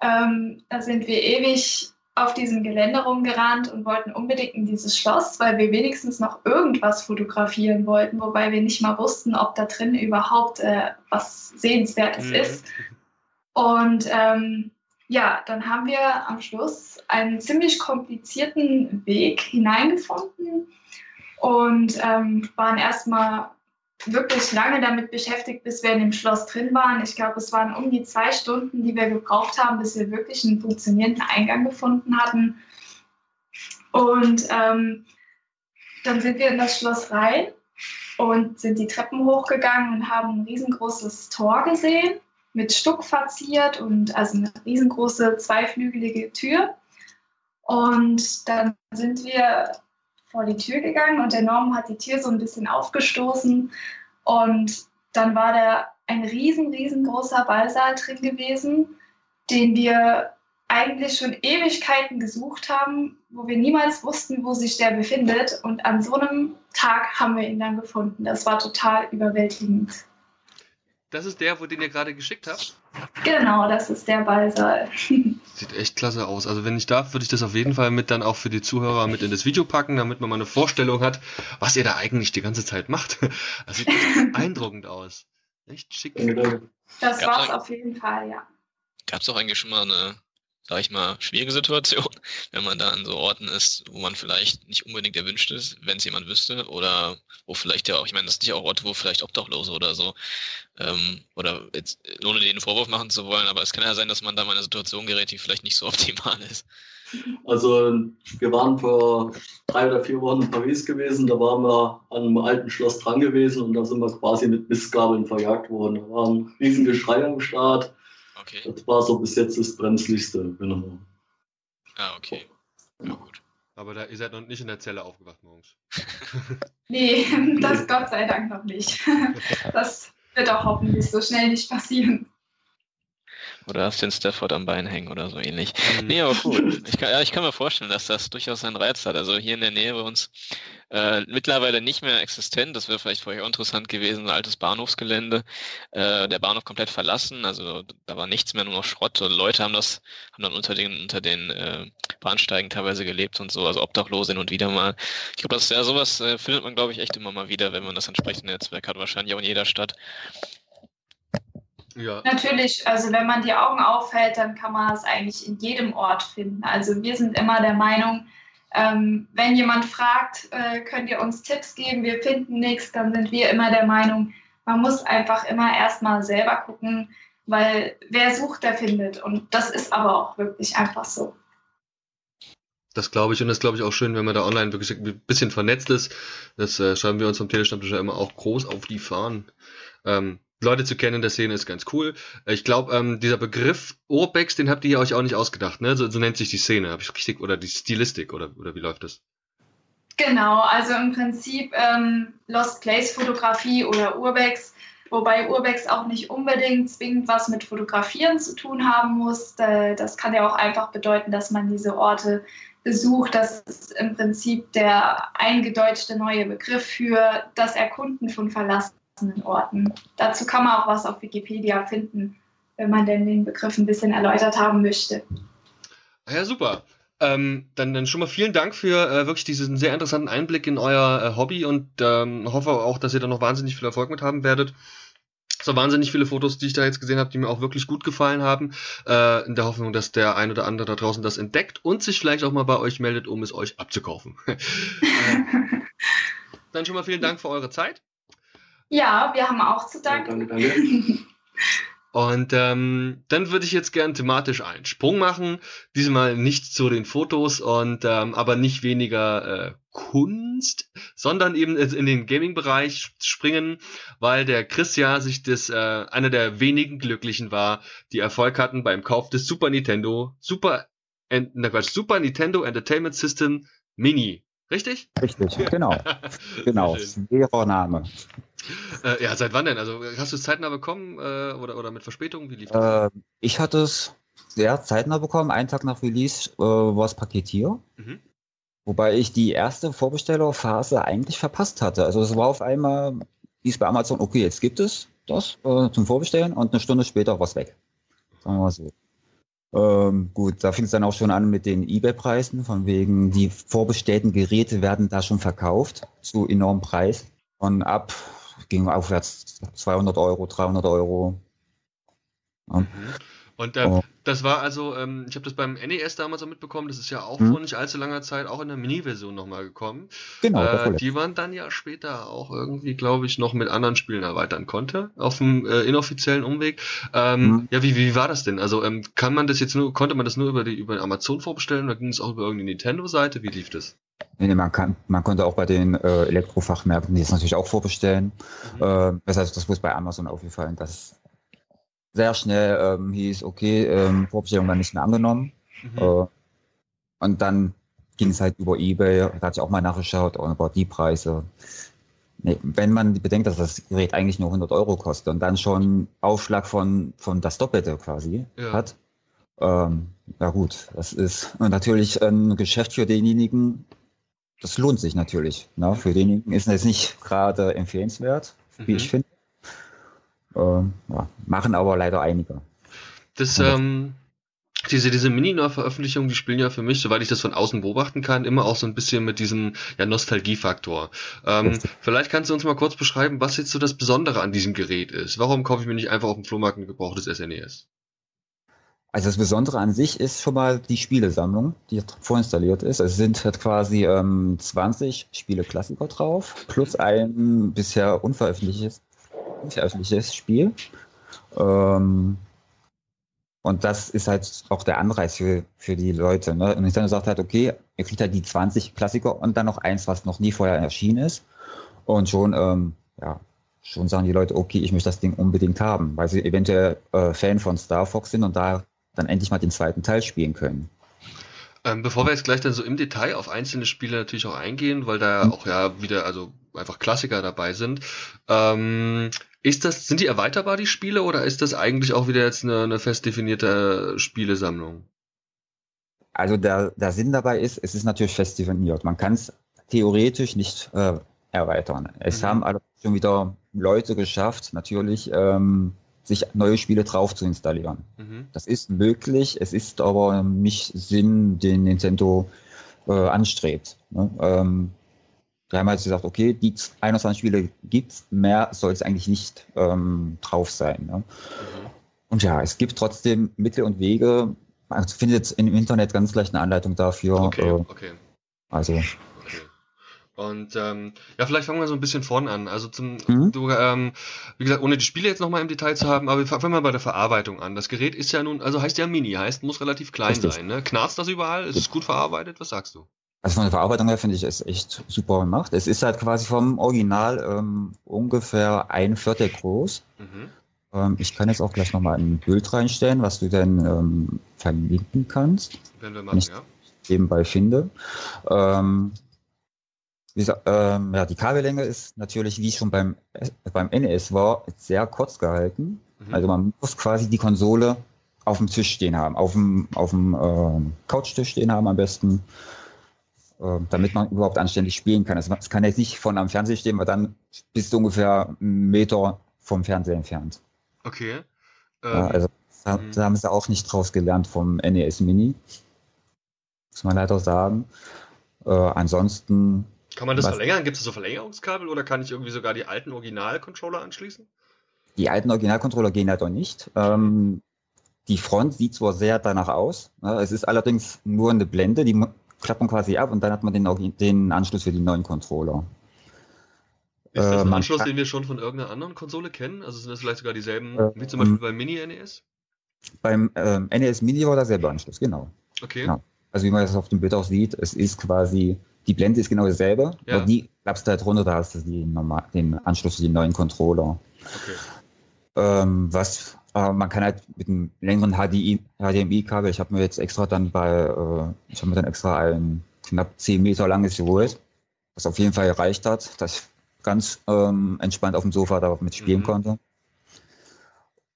S2: Ähm, da sind wir ewig auf diesem Gelände rumgerannt und wollten unbedingt in dieses Schloss, weil wir wenigstens noch irgendwas fotografieren wollten, wobei wir nicht mal wussten, ob da drin überhaupt äh, was Sehenswertes mhm. ist. Und ähm, ja, dann haben wir am Schluss einen ziemlich komplizierten Weg hineingefunden und ähm, waren erstmal wirklich lange damit beschäftigt, bis wir in dem Schloss drin waren. Ich glaube, es waren um die zwei Stunden, die wir gebraucht haben, bis wir wirklich einen funktionierenden Eingang gefunden hatten. Und ähm, dann sind wir in das Schloss rein und sind die Treppen hochgegangen und haben ein riesengroßes Tor gesehen mit Stuck verziert und also eine riesengroße zweiflügelige Tür. Und dann sind wir vor die Tür gegangen und der Norm hat die Tür so ein bisschen aufgestoßen und dann war da ein riesen, riesengroßer Ballsaal drin gewesen, den wir eigentlich schon Ewigkeiten gesucht haben, wo wir niemals wussten, wo sich der befindet. Und an so einem Tag haben wir ihn dann gefunden. Das war total überwältigend.
S1: Das ist der, wo den ihr gerade geschickt habt?
S2: Genau, das ist der Ballsaal. [LAUGHS]
S1: Sieht echt klasse aus. Also wenn ich darf, würde ich das auf jeden Fall mit dann auch für die Zuhörer mit in das Video packen, damit man mal eine Vorstellung hat, was ihr da eigentlich die ganze Zeit macht. [LAUGHS] Das sieht echt [LAUGHS] beeindruckend aus. Echt schick.
S2: Das war's auf jeden Fall, ja.
S5: Gab es auch eigentlich schon mal eine sag ich mal, schwierige Situation, [LAUGHS] wenn man da an so Orten ist, wo man vielleicht nicht unbedingt erwünscht ist, wenn es jemand wüsste, oder wo vielleicht ja auch, ich meine, das sind ja auch Orte, wo vielleicht Obdachlose oder so, ähm, oder jetzt, ohne einen Vorwurf machen zu wollen, aber es kann ja sein, dass man da mal in eine Situation gerät, die vielleicht nicht so [LAUGHS] optimal ist.
S3: Also wir waren vor drei oder vier Wochen in Paris gewesen, da waren wir an einem alten Schloss dran gewesen und da sind wir quasi mit Mistgabeln verjagt worden. Da war ein riesen Geschrei am Start. Okay. Das war so bis jetzt das brenzligste. Genau.
S5: Ah, okay. Ja, gut.
S1: Aber da, ihr seid noch nicht in der Zelle aufgewacht morgens. [LAUGHS] [LAUGHS]
S2: nee, das Gott sei Dank noch nicht. [LAUGHS] Das wird auch hoffentlich so schnell nicht passieren.
S5: Oder hast den Stafford am Bein hängen oder so ähnlich. Mhm. Nee, aber cool. [LAUGHS] Ich kann, ja, ich kann mir vorstellen, dass das durchaus seinen Reiz hat. Also hier in der Nähe bei uns äh, mittlerweile nicht mehr existent. Das wäre vielleicht vorher auch interessant gewesen, ein altes Bahnhofsgelände. Äh, der Bahnhof komplett verlassen, also da war nichts mehr, nur noch Schrott. Und Leute haben das, haben dann unter den, unter den äh, Bahnsteigen teilweise gelebt und so, also Obdachlose hin und wieder mal. Ich glaube, das ja sowas äh, findet man, glaube ich, echt immer mal wieder, wenn man das entsprechende Netzwerk hat, wahrscheinlich auch in jeder Stadt.
S2: Ja. Natürlich, also wenn man die Augen aufhält, dann kann man es eigentlich in jedem Ort finden. Also wir sind immer der Meinung, ähm, wenn jemand fragt, äh, könnt ihr uns Tipps geben, wir finden nichts, dann sind wir immer der Meinung, man muss einfach immer erstmal selber gucken, weil wer sucht, der findet. Und das ist aber auch wirklich einfach so.
S1: Das glaube ich und das glaube ich auch schön, wenn man da online wirklich ein bisschen vernetzt ist. Das äh, schreiben wir uns vom Telestammtisch ja immer auch groß auf die Fahnen. Ähm, Leute zu kennen in der Szene ist ganz cool. Ich glaube, ähm, dieser Begriff Urbex, den habt ihr euch auch nicht ausgedacht, ne? So, so nennt sich die Szene, habe ich richtig, oder die Stilistik, oder, oder wie läuft das?
S2: Genau, also im Prinzip ähm, Lost Place Fotografie oder Urbex, wobei Urbex auch nicht unbedingt zwingend was mit Fotografieren zu tun haben muss. Das kann ja auch einfach bedeuten, dass man diese Orte besucht. Das ist im Prinzip der eingedeutschte neue Begriff für das Erkunden von verlassenen Orten. Dazu kann man auch was auf Wikipedia finden, wenn man denn den Begriff ein bisschen erläutert haben möchte.
S1: Ja, super. Ähm, dann, dann schon mal vielen Dank für äh, wirklich diesen sehr interessanten Einblick in euer äh, Hobby und ähm, hoffe auch, dass ihr da noch wahnsinnig viel Erfolg mit haben werdet. So wahnsinnig viele Fotos, die ich da jetzt gesehen habe, die mir auch wirklich gut gefallen haben. Äh, in der Hoffnung, dass der ein oder andere da draußen das entdeckt und sich vielleicht auch mal bei euch meldet, um es euch abzukaufen. [LAUGHS] äh, dann schon mal vielen Dank für eure Zeit.
S2: Ja, wir haben auch zu danken. Danke, danke. [LAUGHS]
S1: Und ähm, dann würde ich jetzt gern thematisch einen Sprung machen. Diesmal nicht zu den Fotos und ähm, aber nicht weniger äh, Kunst, sondern eben in den Gaming-Bereich springen, weil der Chris ja sich das äh, einer der wenigen Glücklichen war, die Erfolg hatten beim Kauf des Super Nintendo Super na Quatsch, Super Nintendo Entertainment System Mini. Richtig?
S4: Richtig, genau. [LAUGHS] genau. Schwerer Name.
S1: Äh, ja, seit wann denn? Also hast du es zeitnah bekommen äh, oder, oder mit Verspätung? Wie lief
S4: das? Äh, ich hatte es sehr zeitnah bekommen. Einen Tag nach Release äh, war es Paket hier. Mhm. Wobei ich die erste Vorbestellerphase eigentlich verpasst hatte. Also es war auf einmal, hieß bei Amazon, okay, jetzt gibt es das äh, zum Vorbestellen und eine Stunde später war es weg. Sagen wir mal so. Ähm, gut, da fing es dann auch schon an mit den eBay-Preisen, von wegen die vorbestellten Geräte werden da schon verkauft zu enormem Preis. Und ab ging aufwärts 200 Euro, 300 Euro.
S1: Ja. Mhm. Und äh, oh. das war also, ähm, ich habe das beim NES damals auch mitbekommen, das ist ja auch hm. vor nicht allzu langer Zeit auch in der Mini-Version nochmal gekommen. Genau. Äh, die man dann ja später auch irgendwie, glaube ich, noch mit anderen Spielen erweitern konnte, auf dem äh, inoffiziellen Umweg. Ähm, hm. Ja, wie, wie war das denn? Also ähm, kann man das jetzt nur, konnte man das nur über die über Amazon vorbestellen oder ging es auch über irgendeine Nintendo-Seite? Wie lief das?
S4: Nee, man, kann, man konnte auch bei den äh, Elektrofachmärkten die das natürlich auch vorbestellen. Mhm. Äh, das heißt, das muss bei Amazon aufgefallen, dass sehr schnell ähm, hieß, okay, ähm, Vorbestellung war nicht mehr angenommen. Mhm. Äh, und dann ging es halt über Ebay, da hatte ich auch mal nachgeschaut, auch über die Preise. Nee, wenn man bedenkt, dass das Gerät eigentlich nur 100 Euro kostet und dann schon Aufschlag von, von das Doppelte quasi ja. hat, ähm, ja gut, das ist natürlich ein Geschäft für denjenigen, das lohnt sich natürlich. Ne? Für denjenigen ist es nicht gerade empfehlenswert, wie mhm. ich finde. Ähm, ja, machen aber leider einige.
S1: Das, ähm, diese, diese Mini-Neuveröffentlichungen, die spielen ja für mich, soweit ich das von außen beobachten kann, immer auch so ein bisschen mit diesem ja, Nostalgiefaktor. Ähm, vielleicht kannst du uns mal kurz beschreiben, was jetzt so das Besondere an diesem Gerät ist. Warum kaufe ich mir nicht einfach auf dem Flohmarkt ein gebrauchtes SNES?
S4: Also das Besondere an sich ist schon mal die Spielesammlung, die vorinstalliert ist. Es sind halt quasi ähm, 20 Spiele-Klassiker drauf, plus ein bisher unveröffentlichtes, unveröffentlichtes Spiel. Ähm, und das ist halt auch der Anreiz für, für die Leute. Ne? Und Nintendo sagt halt, okay, ihr kriegt halt die 20 Klassiker und dann noch eins, was noch nie vorher erschienen ist. Und schon, ähm, ja, schon sagen die Leute, okay, ich möchte das Ding unbedingt haben, weil sie eventuell äh, Fan von Star Fox sind und da dann endlich mal den zweiten Teil spielen können.
S1: Ähm, bevor wir jetzt gleich dann so im Detail auf einzelne Spiele natürlich auch eingehen, weil da mhm. auch ja wieder also einfach Klassiker dabei sind. Ähm, ist das, sind die erweiterbar, die Spiele, oder ist das eigentlich auch wieder jetzt eine, eine fest definierte Spielesammlung?
S4: Also der, der Sinn dabei ist, es ist natürlich fest definiert. Man kann es theoretisch nicht äh, erweitern. Es mhm. haben alle schon wieder Leute geschafft, natürlich ähm, sich neue Spiele drauf zu installieren. Mhm. Das ist möglich, es ist aber nicht Sinn, den Nintendo äh, anstrebt. Ne? Ähm, wir haben halt gesagt, okay, die 21 Spiele gibt's, mehr soll es eigentlich nicht ähm, drauf sein. Ne? Mhm. Und ja, es gibt trotzdem Mittel und Wege. Man findet im Internet ganz leicht eine Anleitung dafür.
S1: Okay, äh, okay. Also und ähm, ja, vielleicht fangen wir so ein bisschen vorne an. Also zum, mhm. du, ähm, wie gesagt, ohne die Spiele jetzt nochmal im Detail zu haben, aber wir fangen mal bei der Verarbeitung an. Das Gerät ist ja nun, also heißt ja Mini, heißt, muss relativ klein Richtig. sein. Ne? Knarzt das überall? Ist es gut verarbeitet? Was sagst du?
S4: Also von der Verarbeitung her finde ich es echt super gemacht. Es ist halt quasi vom Original ähm, ungefähr ein Viertel groß. Mhm. Ähm, ich kann jetzt auch gleich nochmal ein Bild reinstellen, was du dann ähm, verlinken kannst. Wenn wir machen, ich ja. Nebenbei finde. Ähm, gesagt, ähm, ja, die Kabellänge ist natürlich, wie schon beim, beim NES war, sehr kurz gehalten. Mhm. Also man muss quasi die Konsole auf dem Tisch stehen haben, auf dem, auf dem äh, Couchtisch stehen haben am besten, äh, damit man überhaupt anständig spielen kann. Also es kann jetzt nicht von am Fernseher stehen, weil dann bist du ungefähr einen Meter vom Fernseher entfernt.
S1: Okay.
S4: Ähm, ja, also da, mhm. da, haben sie auch nicht draus gelernt vom NES Mini. Muss man leider sagen. Äh, ansonsten
S1: kann man das Was? verlängern? Gibt es so Verlängerungskabel oder kann ich irgendwie sogar die alten Original-Controller anschließen?
S4: Die alten Original-Controller gehen halt auch nicht. Ähm, die Front sieht zwar sehr danach aus, ne? es ist allerdings nur eine Blende, die klappt man quasi ab und dann hat man den, den Anschluss für die neuen Controller.
S1: Ist das ein äh, Anschluss, den wir schon von irgendeiner anderen Konsole kennen? Also sind das vielleicht sogar dieselben, äh, wie zum Beispiel beim Mini-NES?
S4: Beim ähm, NES Mini war derselbe Anschluss, genau.
S1: Okay. Ja.
S4: Also wie man das auf dem Bild auch sieht, es ist quasi die Blende ist genau dasselbe, ja. aber die klappst du halt runter, da hast du die normal, den Anschluss für den neuen Controller. Okay. Ähm, was äh, man kann halt mit einem längeren HDMI-Kabel, ich habe mir jetzt extra dann bei, äh, ich habe mir dann extra ein knapp 10 Meter langes geholt, was auf jeden Fall gereicht hat, dass ich ganz ähm, entspannt auf dem Sofa damit spielen mhm. konnte.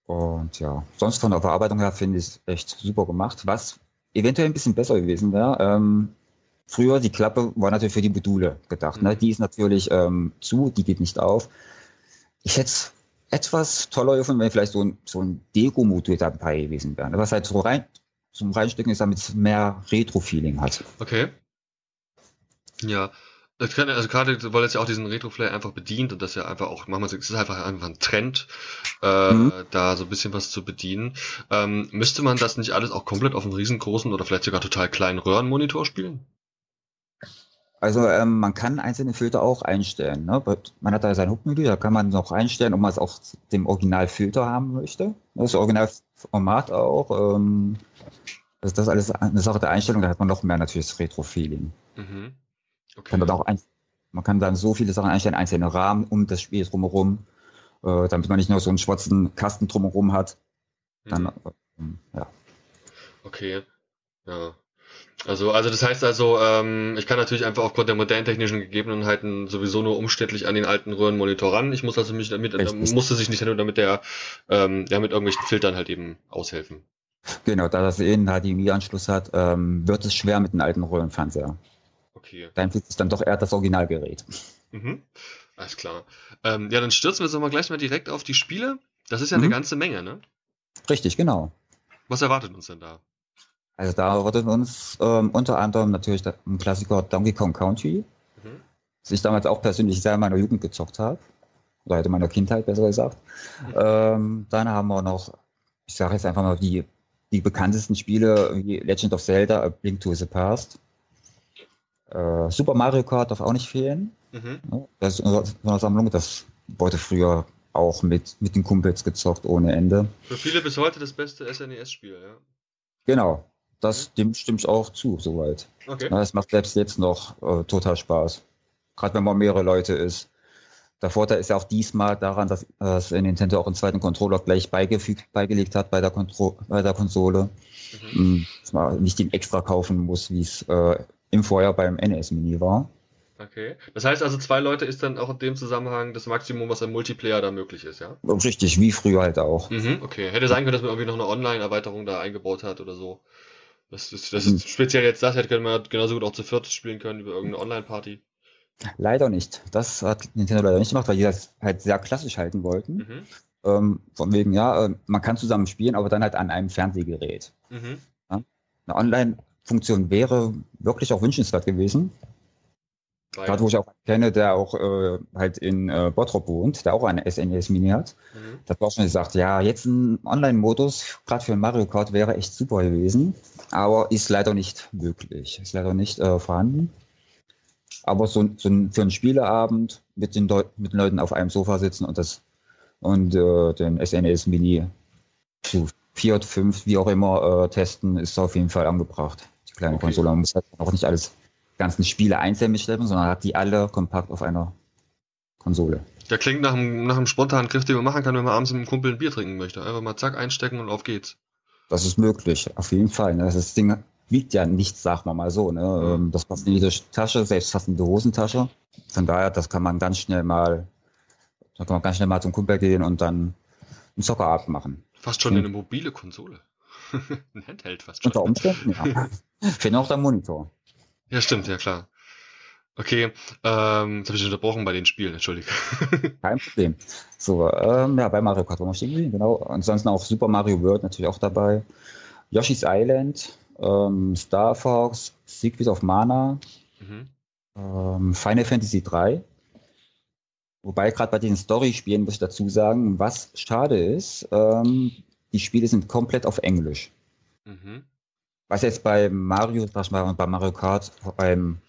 S4: Und ja, sonst von der Verarbeitung her finde ich es echt super gemacht. Was eventuell ein bisschen besser gewesen wäre, ähm, Früher, die Klappe war natürlich für die Module gedacht. Ne? Mhm. Die ist natürlich ähm, zu, die geht nicht auf. Ich hätte es etwas toller gefunden, wenn vielleicht so ein, so ein Deko-Modul dabei gewesen wäre. Ne? Was halt so rein zum Reinstecken ist, damit es mehr Retro-Feeling hat.
S1: Okay. Ja. Kann, also gerade, weil es ja auch diesen Retro-Flair einfach bedient und das ja einfach auch, machen wir es ist einfach einfach ein Trend, äh, mhm. da so ein bisschen was zu bedienen. Ähm, müsste man das nicht alles auch komplett auf einem riesengroßen oder vielleicht sogar total kleinen Röhrenmonitor spielen?
S4: Also ähm, man kann einzelne Filter auch einstellen. Ne? Man hat da sein Hauptmenü, da kann man noch einstellen, ob man es auch dem Originalfilter haben möchte. Das Originalformat auch. Ähm, das ist das alles eine Sache der Einstellung, da hat man noch mehr natürlich das Retro-Feeling. Mhm. Okay. Kann dann auch ein, man kann dann so viele Sachen einstellen, einzelne Rahmen um das Spiel drumherum, äh, damit man nicht nur so einen schwarzen Kasten drumherum hat. Dann, mhm. äh, ja.
S1: Okay. Ja. Also, also das heißt also, ähm, ich kann natürlich einfach aufgrund der modernen technischen Gegebenheiten sowieso nur umständlich an den alten Röhrenmonitor ran. Ich muss also mich damit, äh, musste sich nicht nur damit der, ähm, ja, mit irgendwelchen Filtern halt eben aushelfen.
S4: Genau, da das eh einen HDMI-Anschluss hat, ähm, wird es schwer mit einem alten Röhrenfernseher. Okay. Da empfiehlt sich dann doch eher das Originalgerät.
S1: Mhm. Alles klar. Ähm, ja, dann stürzen wir doch mal gleich mal direkt auf die Spiele. Das ist ja mhm. eine ganze Menge, ne?
S4: Richtig, genau.
S1: Was erwartet uns denn da?
S4: Also da erwartet uns ähm, unter anderem natürlich ein Klassiker Donkey Kong Country, mhm. das ich damals auch persönlich sehr in meiner Jugend gezockt habe. Oder halt in meiner Kindheit, besser gesagt. Mhm. Ähm, dann haben wir noch, ich sage jetzt einfach mal die die bekanntesten Spiele wie Legend of Zelda, A Link to the Past. Äh, Super Mario Kart darf auch nicht fehlen. Mhm. Das ist eine Sammlung, das wurde früher auch mit, mit den Kumpels gezockt ohne Ende.
S1: Für viele bis heute das beste SNES-Spiel, ja.
S4: Genau, das mhm. dem stimme ich auch zu, soweit. Okay. Es macht selbst jetzt noch äh, total Spaß. Gerade wenn man mehrere Leute ist. Der Vorteil ist ja auch diesmal daran, dass, dass Nintendo auch einen zweiten Controller gleich beigefügt, beigelegt hat bei der, Kontro bei der Konsole. Mhm. Hm, dass man nicht den extra kaufen muss, wie es äh, im Vorjahr beim NES Mini war.
S1: Okay. Das heißt also, zwei Leute ist dann auch in dem Zusammenhang das Maximum, was im Multiplayer da möglich ist, ja?
S4: Richtig, wie früher halt auch.
S1: Mhm, okay. Hätte sein können, dass man irgendwie noch eine Online-Erweiterung da eingebaut hat oder so. Das ist, das ist mhm. speziell jetzt das, hätte man genauso gut auch zu viert spielen können über irgendeine Online-Party.
S4: Leider nicht. Das hat Nintendo leider nicht gemacht, weil die das halt sehr klassisch halten wollten. Mhm. Ähm, von wegen, ja, äh, man kann zusammen spielen, aber dann halt an einem Fernsehgerät. Mhm. Ja? Eine Online-Funktion wäre wirklich auch wünschenswert gewesen. Gerade wo ich auch kenne, der auch äh, halt in äh, Bottrop wohnt, der auch eine SNES Mini hat. Mhm. Das war schon gesagt, ja, jetzt ein Online-Modus, gerade für Mario Kart, wäre echt super gewesen, aber ist leider nicht möglich, ist leider nicht äh, vorhanden. Aber so, so ein, für einen Spieleabend mit den, mit den Leuten auf einem Sofa sitzen und das und äh, den SNES Mini zu vier, fünf, wie auch immer, äh, testen, ist auf jeden Fall angebracht. Die kleine okay. Konsole. Man muss halt auch nicht alles ganzen Spiele einzeln mitschleppen, sondern hat die alle kompakt auf einer Konsole.
S1: Der klingt nach einem, nach einem spontanen Griff, den man machen kann, wenn man abends mit einem Kumpel ein Bier trinken möchte. Einfach mal zack, einstecken und auf geht's.
S4: Das ist möglich, auf jeden Fall. Ne? Das Ding wiegt ja nichts, sagen wir mal so. Ne? Mhm. Das passt in jede Tasche, selbst fast in die Hosentasche. Von daher, das kann man ganz schnell mal, da kann man ganz schnell mal zum Kumpel gehen und dann einen Zockerabend machen.
S1: Fast schon hm. eine mobile Konsole. [LAUGHS] ein Handheld fast schon.
S4: Unter Umständen, ja. [LAUGHS] Fehlt noch der Monitor.
S1: Ja, stimmt, ja klar. Okay, ähm, jetzt habe ich unterbrochen bei den Spielen, entschuldige. [LAUGHS]
S4: Kein Problem. So, ähm, ja, bei Mario Kart wir stehen geblieben, genau. Ansonsten auch Super Mario World natürlich auch dabei. Yoshi's Island, ähm, Star Fox, Secret of Mana, mhm. ähm, Final Fantasy 3. Wobei gerade bei diesen Story-Spielen muss ich dazu sagen, was schade ist, ähm, die Spiele sind komplett auf Englisch. Mhm. Was jetzt bei Mario, sag ich mal, und bei Mario Kart beim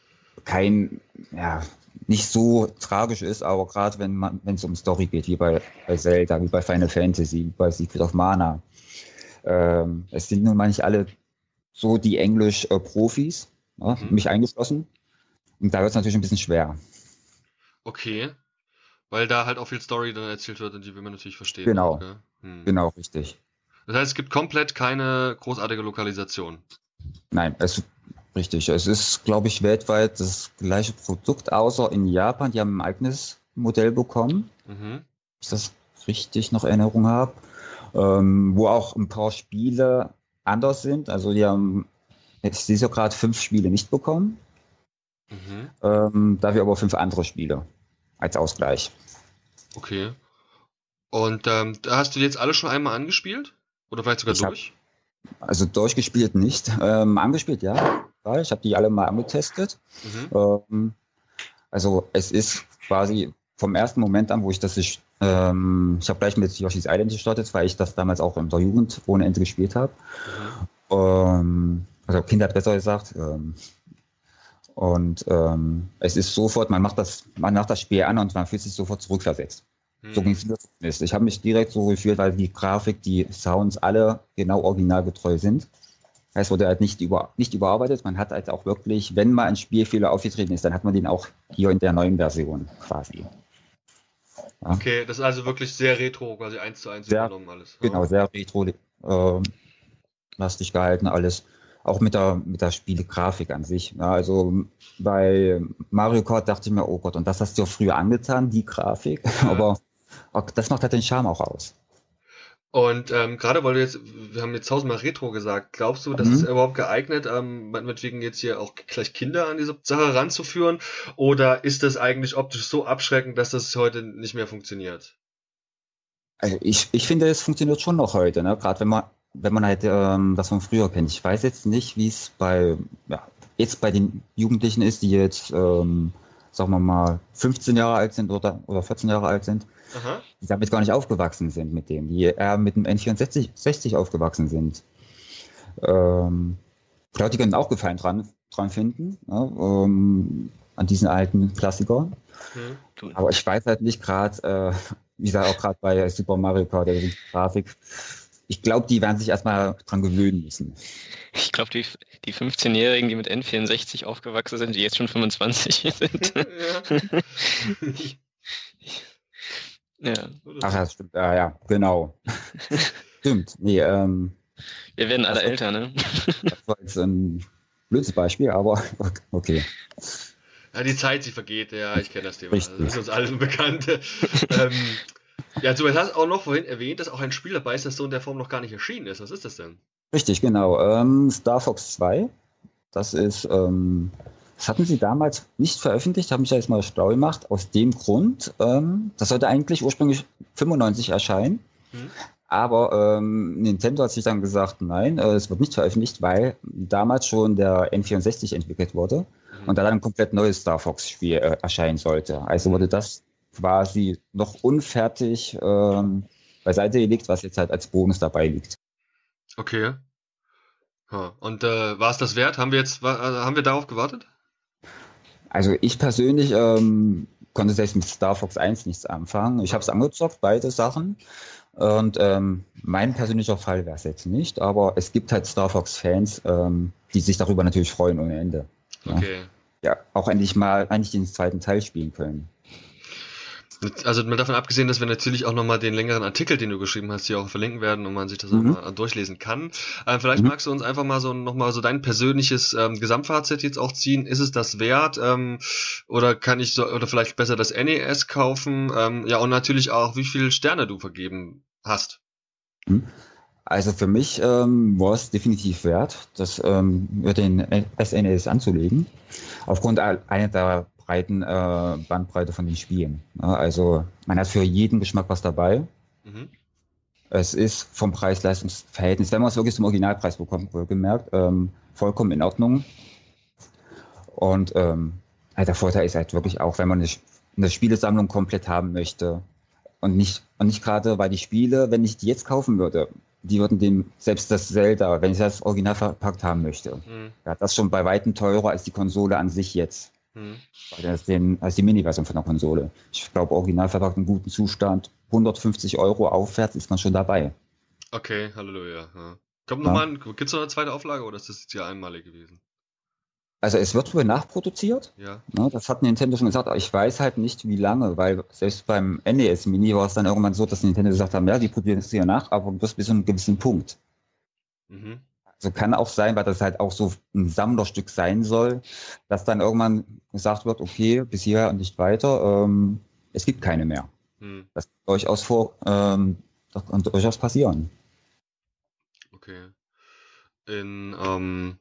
S4: kein, ja, nicht so tragisch ist, aber gerade wenn man, wenn es um Story geht, wie bei, bei Zelda, wie bei Final Fantasy, wie bei Secret of Mana, ähm, es sind nun mal nicht alle so die Englisch-Profis, ne, mhm. mich eingeschlossen. Und da wird es natürlich ein bisschen schwer.
S1: Okay. Weil da halt auch viel Story dann erzählt wird und die will man natürlich verstehen.
S4: Genau. Okay. Hm. Genau, richtig.
S1: Das heißt, es gibt komplett keine großartige Lokalisation.
S4: Nein, es richtig. Es ist, glaube ich, weltweit das gleiche Produkt, außer in Japan. Die haben ein eigenes Modell bekommen. Mhm. Ich das richtig noch Erinnerung habe. Ähm, wo auch ein paar Spiele anders sind. Also die haben jetzt dieses Jahr gerade fünf Spiele nicht bekommen. Mhm. Ähm, dafür aber fünf andere Spiele als Ausgleich.
S1: Okay. Und ähm, da hast du jetzt alle schon einmal angespielt? Oder vielleicht sogar ich durch?
S4: Hab, also durchgespielt nicht. Ähm, angespielt, ja. Ich habe die alle mal angetestet. Mhm. Ähm, also es ist quasi vom ersten Moment an, wo ich das ich, ähm, ich habe gleich mit Yoshi's Island gestartet, weil ich das damals auch in der Jugend ohne Ende gespielt habe. Mhm. Ähm, also Kinder besser gesagt. Ähm, und ähm, es ist sofort, man macht das, man macht das Spiel an und man fühlt sich sofort zurückversetzt. So ging es mir nicht. Ich habe mich direkt so gefühlt, weil die Grafik, die Sounds alle genau originalgetreu sind. Es wurde halt nicht, über, nicht überarbeitet. Man hat halt auch wirklich, wenn mal ein Spielfehler aufgetreten ist, dann hat man den auch hier in der neuen Version quasi.
S1: Ja. Okay, das ist also wirklich sehr retro, quasi eins zu eins
S4: übernommen alles. Genau, ja. sehr retro äh, lastig gehalten alles. Auch mit der, mit der Spielegrafik an sich. Ja, also bei Mario Kart dachte ich mir, oh Gott, und das hast du ja früher angetan, die Grafik. [LAUGHS] Aber das macht halt den Charme auch aus.
S1: Und ähm, gerade weil du jetzt, wir haben jetzt tausendmal Retro gesagt, glaubst du, das mhm. ist überhaupt geeignet, ähm, meinetwegen jetzt hier auch gleich Kinder an diese Sache ranzuführen? Oder ist das eigentlich optisch so abschreckend, dass das heute nicht mehr funktioniert?
S4: Also ich, ich finde, es funktioniert schon noch heute, ne? gerade wenn man, wenn man halt ähm, das von früher kennt. Ich weiß jetzt nicht, wie es bei, ja, jetzt bei den Jugendlichen ist, die jetzt, ähm, sagen wir mal, 15 Jahre alt sind oder, oder 14 Jahre alt sind. Aha. die damit gar nicht aufgewachsen sind mit dem, die eher mit dem N64 aufgewachsen sind. Ähm, ich glaube, die können auch Gefallen dran, dran finden, ne? ähm, an diesen alten Klassikern. Mhm. Aber ich weiß halt nicht gerade, äh, [LAUGHS] wie gesagt, auch gerade bei Super Mario Kart, der Grafik, ich glaube, die werden sich erstmal dran gewöhnen müssen.
S5: Ich glaube, die, die 15-Jährigen, die mit N64 aufgewachsen sind, die jetzt schon 25 [LAUGHS] sind.
S4: ja. ja. Ach, das stimmt. Ja, ja, genau. [LAUGHS] stimmt. Nee, ähm,
S5: Wir werden alle älter, ne?
S4: das war jetzt ein blödes Beispiel, aber [LAUGHS] okay.
S1: Ja, die Zeit, sie vergeht, ja, ich kenne das Thema. Richtig. Das ist uns allen bekannt. ähm, ja, du hast auch noch vorhin erwähnt, dass auch ein Spiel dabei ist, das so in der Form noch gar nicht erschienen ist. Was ist das denn?
S4: Richtig, genau. Ähm, Star Fox 2. Das ist, ähm, das hatten sie damals nicht veröffentlicht, habe mich da jetzt mal schlau gemacht. Aus dem Grund, ähm, das sollte eigentlich ursprünglich 95 erscheinen. Hm. Aber ähm, Nintendo hat sich dann gesagt, nein, äh, es wird nicht veröffentlicht, weil damals schon der N64 entwickelt wurde mhm. und da dann ein komplett neues Star Fox-Spiel äh, erscheinen sollte. Also wurde das quasi noch unfertig ähm, beiseite gelegt, was jetzt halt als Bonus dabei liegt.
S1: Okay. Und äh, war es das wert? Haben wir jetzt, war, also haben wir darauf gewartet?
S4: Also ich persönlich ähm, konnte selbst mit Star Fox 1 nichts anfangen. Ich habe es angezockt, beide Sachen. Und ähm, mein persönlicher Fall wäre es jetzt nicht, aber es gibt halt Star Fox-Fans, ähm, die sich darüber natürlich freuen ohne Ende. Ja? Okay. Ja, auch endlich mal eigentlich den zweiten Teil spielen können.
S1: Also mal davon abgesehen, dass wir natürlich auch nochmal den längeren Artikel, den du geschrieben hast, hier auch verlinken werden und man sich das mhm. auch mal durchlesen kann. Ähm, vielleicht mhm. magst du uns einfach mal so nochmal so dein persönliches ähm, Gesamtfazit jetzt auch ziehen. Ist es das wert? Ähm, oder kann ich so, oder vielleicht besser das NES kaufen? Ähm, ja, und natürlich auch, wie viele Sterne du vergeben hast.
S4: Mhm. Also für mich ähm, war es definitiv wert, das ähm, den SNES anzulegen. Aufgrund einer der breiten äh, Bandbreite von den Spielen. Ja, also man hat für jeden Geschmack was dabei. Mhm. Es ist vom Preis-Leistungs-Verhältnis, wenn man es wirklich zum Originalpreis bekommt, wohlgemerkt, ähm, vollkommen in Ordnung. Und ähm, halt der Vorteil ist halt wirklich auch, wenn man eine, eine Spielesammlung komplett haben möchte und nicht, und nicht gerade, weil die Spiele, wenn ich die jetzt kaufen würde, die würden dem selbst das Zelda, wenn ich das Original verpackt haben möchte, mhm. ja, das schon bei weitem teurer als die Konsole an sich jetzt. Hm. Das ist den, also die Mini-Version von der Konsole. Ich glaube, original verpackt in gutem Zustand. 150 Euro aufwärts ist man schon dabei.
S1: Okay, Halleluja. Ja. Kommt ja. nochmal, gibt es noch eine zweite Auflage oder ist das jetzt hier einmalig gewesen?
S4: Also es wird wohl nachproduziert. Ja. Das hat Nintendo schon gesagt, aber ich weiß halt nicht, wie lange, weil selbst beim NES Mini war es dann irgendwann so, dass Nintendo gesagt haben, ja, die produzieren nach, aber bis zu einem gewissen Punkt. Mhm. Also kann auch sein, weil das halt auch so ein Sammlerstück sein soll, dass dann irgendwann gesagt wird, okay, bis hierher und nicht weiter, ähm, es gibt keine mehr. Hm. Das kann durchaus vor, ähm, das kann durchaus passieren.
S1: Okay. In, ähm,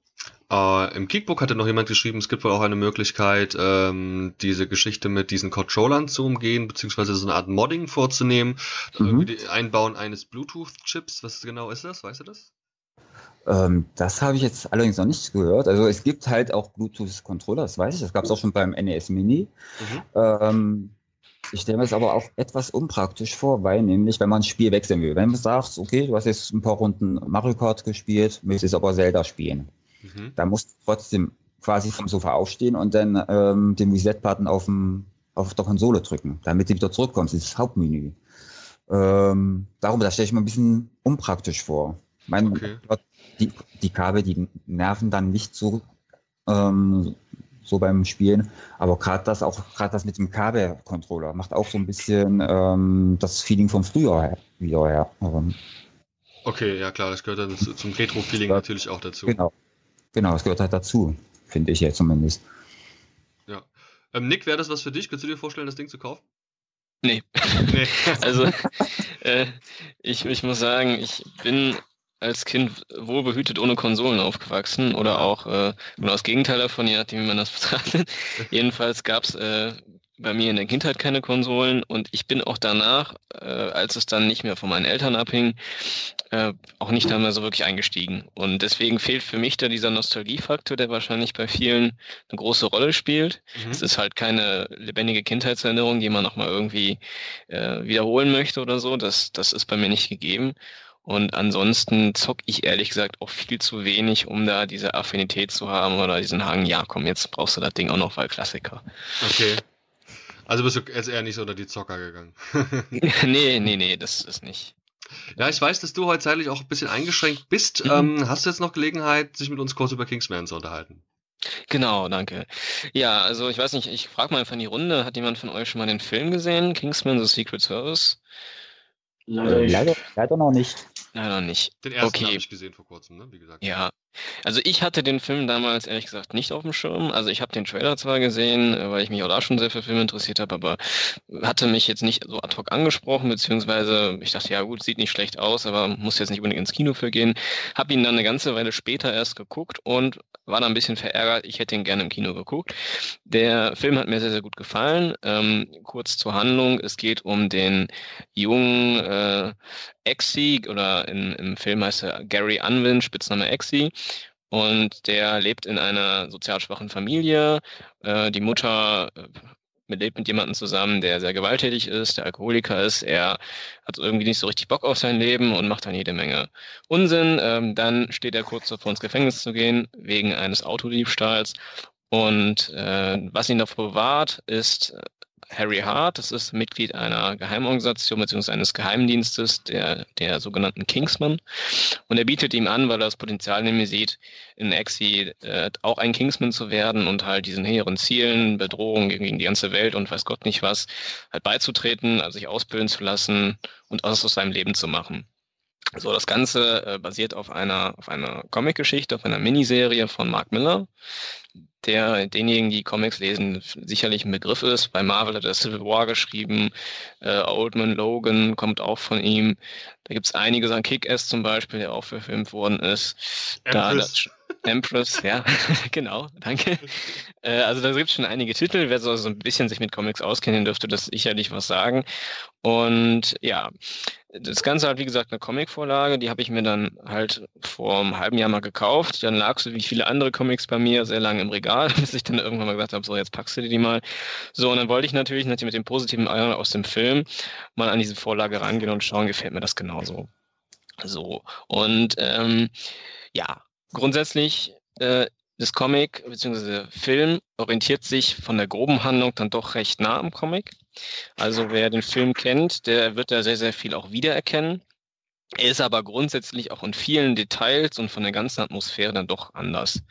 S1: äh, Im Kickbook hatte noch jemand geschrieben, es gibt wohl auch eine Möglichkeit, ähm, diese Geschichte mit diesen Controllern zu umgehen, beziehungsweise so eine Art Modding vorzunehmen. Mhm. Einbauen eines Bluetooth-Chips. Was genau ist das? Weißt du das?
S4: Ähm, das habe ich jetzt allerdings noch nicht gehört. Also es gibt halt auch Bluetooth-Controller, das weiß ich. Das gab es auch schon beim NES Mini. Mhm. Ähm, ich stelle mir das aber auch etwas unpraktisch vor, weil nämlich, wenn man ein Spiel wechseln will, wenn du sagst, okay, du hast jetzt ein paar Runden Mario Kart gespielt, möchtest aber Zelda spielen, mhm. dann musst du trotzdem quasi vom Sofa aufstehen und dann ähm, den Reset-Button auf, auf der Konsole drücken, damit du wieder zurückkommst, das Hauptmenü. Ähm, darum, das stelle ich mir ein bisschen unpraktisch vor. Mein, okay die, die Kabel, die nerven dann nicht so, ähm, so beim Spielen. Aber gerade das auch, gerade das mit dem Kabelcontroller macht auch so ein bisschen ähm, das Feeling vom früher wieder her. Ähm,
S1: okay, ja klar, das gehört dann zum Retro-Feeling natürlich auch dazu.
S4: Genau. Genau, das gehört halt dazu, finde ich jetzt zumindest.
S1: Ja. Ähm, Nick, wäre das was für dich? Könntest du dir vorstellen, das Ding zu kaufen?
S5: Nee. nee. [LAUGHS] also, äh, ich, ich muss sagen, ich bin als Kind wohlbehütet ohne Konsolen aufgewachsen oder auch äh, genau das Gegenteil davon, je nachdem, wie man das [LAUGHS] betrachtet. Jedenfalls gab es äh, bei mir in der Kindheit keine Konsolen und ich bin auch danach, äh, als es dann nicht mehr von meinen Eltern abhing, äh, auch nicht da mehr so wirklich eingestiegen. Und deswegen fehlt für mich da dieser Nostalgiefaktor, der wahrscheinlich bei vielen eine große Rolle spielt. Mhm. Es ist halt keine lebendige Kindheitserinnerung, die man nochmal irgendwie äh, wiederholen möchte oder so. Das, das ist bei mir nicht gegeben. Und ansonsten zock ich ehrlich gesagt auch viel zu wenig, um da diese Affinität zu haben oder diesen Hang, ja komm, jetzt brauchst du das Ding auch noch, weil Klassiker.
S1: Okay. Also bist du jetzt eher nicht so unter die Zocker gegangen. [LAUGHS] [LAUGHS]
S5: nee, nee, nee, das ist nicht.
S1: Ja, ich weiß, dass du heute zeitlich auch ein bisschen eingeschränkt bist. Mhm. Ähm, hast du jetzt noch Gelegenheit, sich mit uns kurz über Kingsman zu unterhalten?
S5: Genau, danke. Ja, also ich weiß nicht, ich frage mal einfach in die Runde, hat jemand von euch schon mal den Film gesehen, Kingsman The Secret Service?
S4: Leider, leider, leider noch nicht.
S5: Leider nicht.
S1: Den ersten okay. habe ich gesehen vor kurzem, ne?
S5: wie gesagt. Ja, also ich hatte den Film damals ehrlich gesagt nicht auf dem Schirm. Also ich habe den Trailer zwar gesehen, äh, weil ich mich auch da schon sehr für Filme interessiert habe, aber hatte mich jetzt nicht so ad hoc angesprochen, beziehungsweise ich dachte, ja gut, sieht nicht schlecht aus, aber muss jetzt nicht unbedingt ins Kino für gehen. Habe ihn dann eine ganze Weile später erst geguckt und war dann ein bisschen verärgert. Ich hätte ihn gerne im Kino geguckt. Der Film hat mir sehr, sehr gut gefallen. Ähm, kurz zur Handlung. Es geht um den jungen äh, Exi oder in, im Film heißt er Gary Unwin, Spitzname Exi. Und der lebt in einer sozial schwachen Familie. Äh, die Mutter äh, lebt mit jemandem zusammen, der sehr gewalttätig ist, der Alkoholiker ist. Er hat irgendwie nicht so richtig Bock auf sein Leben und macht dann jede Menge Unsinn. Ähm, dann steht er kurz davor, ins Gefängnis zu gehen, wegen eines Autodiebstahls. Und äh, was ihn davor bewahrt, ist Harry Hart, das ist Mitglied einer Geheimorganisation bzw. eines Geheimdienstes, der, der sogenannten Kingsman. Und er bietet ihm an, weil er das Potenzial ihm sieht, in Exi äh, auch ein Kingsman zu werden und halt diesen höheren Zielen, Bedrohungen gegen die ganze Welt und weiß Gott nicht was, halt beizutreten, also sich ausbilden zu lassen und aus seinem Leben zu machen. So, das Ganze äh, basiert auf einer, auf einer Comic-Geschichte, auf einer Miniserie von Mark Miller, der denjenigen, die Comics lesen, sicherlich ein Begriff ist. Bei Marvel hat er Civil War geschrieben, äh, Oldman Logan kommt auch von ihm. Da gibt es einige, ein Kick-Ass zum Beispiel, der auch verfilmt worden ist. Empress. Da, Empress, ja, [LAUGHS] genau, danke. Äh, also da gibt es schon einige Titel. Wer so, so ein bisschen sich mit Comics auskennen, dürfte das sicherlich was sagen. Und ja, das Ganze hat, wie gesagt, eine Comicvorlage, die habe ich mir dann halt vor einem halben Jahr mal gekauft. Dann lag so wie viele andere Comics bei mir sehr lange im Regal, [LAUGHS] bis ich dann irgendwann mal gesagt habe, so jetzt packst du dir die mal. So, und dann wollte ich natürlich, natürlich mit dem positiven Eier aus dem Film mal an diese Vorlage rangehen und schauen, gefällt mir das genauso. So, und ähm, ja, grundsätzlich äh, das Comic bzw. Film orientiert sich von der groben Handlung dann doch recht nah am Comic. Also wer den Film kennt, der wird da sehr, sehr viel auch wiedererkennen. Er ist aber grundsätzlich auch in vielen Details und von der ganzen Atmosphäre dann doch anders.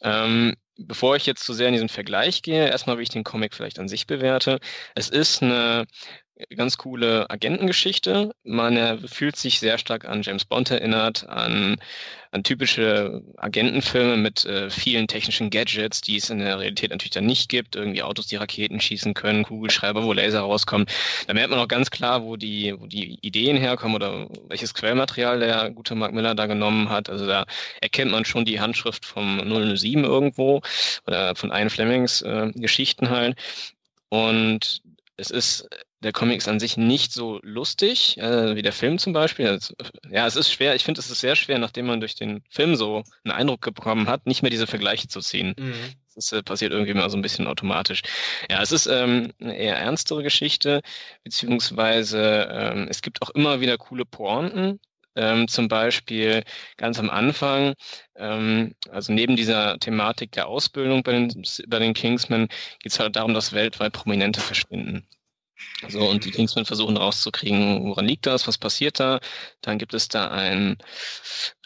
S5: Ähm, bevor ich jetzt zu sehr in diesen Vergleich gehe, erstmal wie ich den Comic vielleicht an sich bewerte. Es ist eine ganz coole Agentengeschichte. Man äh, fühlt sich sehr stark an James Bond erinnert, an, an typische Agentenfilme mit äh, vielen technischen Gadgets, die es in der Realität natürlich dann nicht gibt. Irgendwie Autos, die Raketen schießen können, Kugelschreiber, wo Laser rauskommen. Da merkt man auch ganz klar, wo die, wo die Ideen herkommen oder welches Quellmaterial der gute Mark Miller da genommen hat. Also da erkennt man schon die Handschrift vom 007 irgendwo oder von Ian Flemings äh, Geschichten halt. Und es ist, der Comic ist an sich nicht so lustig, äh, wie der Film zum Beispiel. Also, ja, es ist schwer, ich finde, es ist sehr schwer, nachdem man durch den Film so einen Eindruck bekommen hat, nicht mehr diese Vergleiche zu ziehen. Mhm. Das äh, passiert irgendwie immer so ein bisschen automatisch. Ja, es ist ähm, eine eher ernstere Geschichte, beziehungsweise ähm, es gibt auch immer wieder coole Pointen, ähm, zum Beispiel ganz am Anfang, ähm, also neben dieser Thematik der Ausbildung bei den, bei den Kingsmen, geht es halt darum, dass weltweit Prominente verschwinden. So, und die Kingsmen versuchen rauszukriegen, woran liegt das, was passiert da. Dann gibt es da einen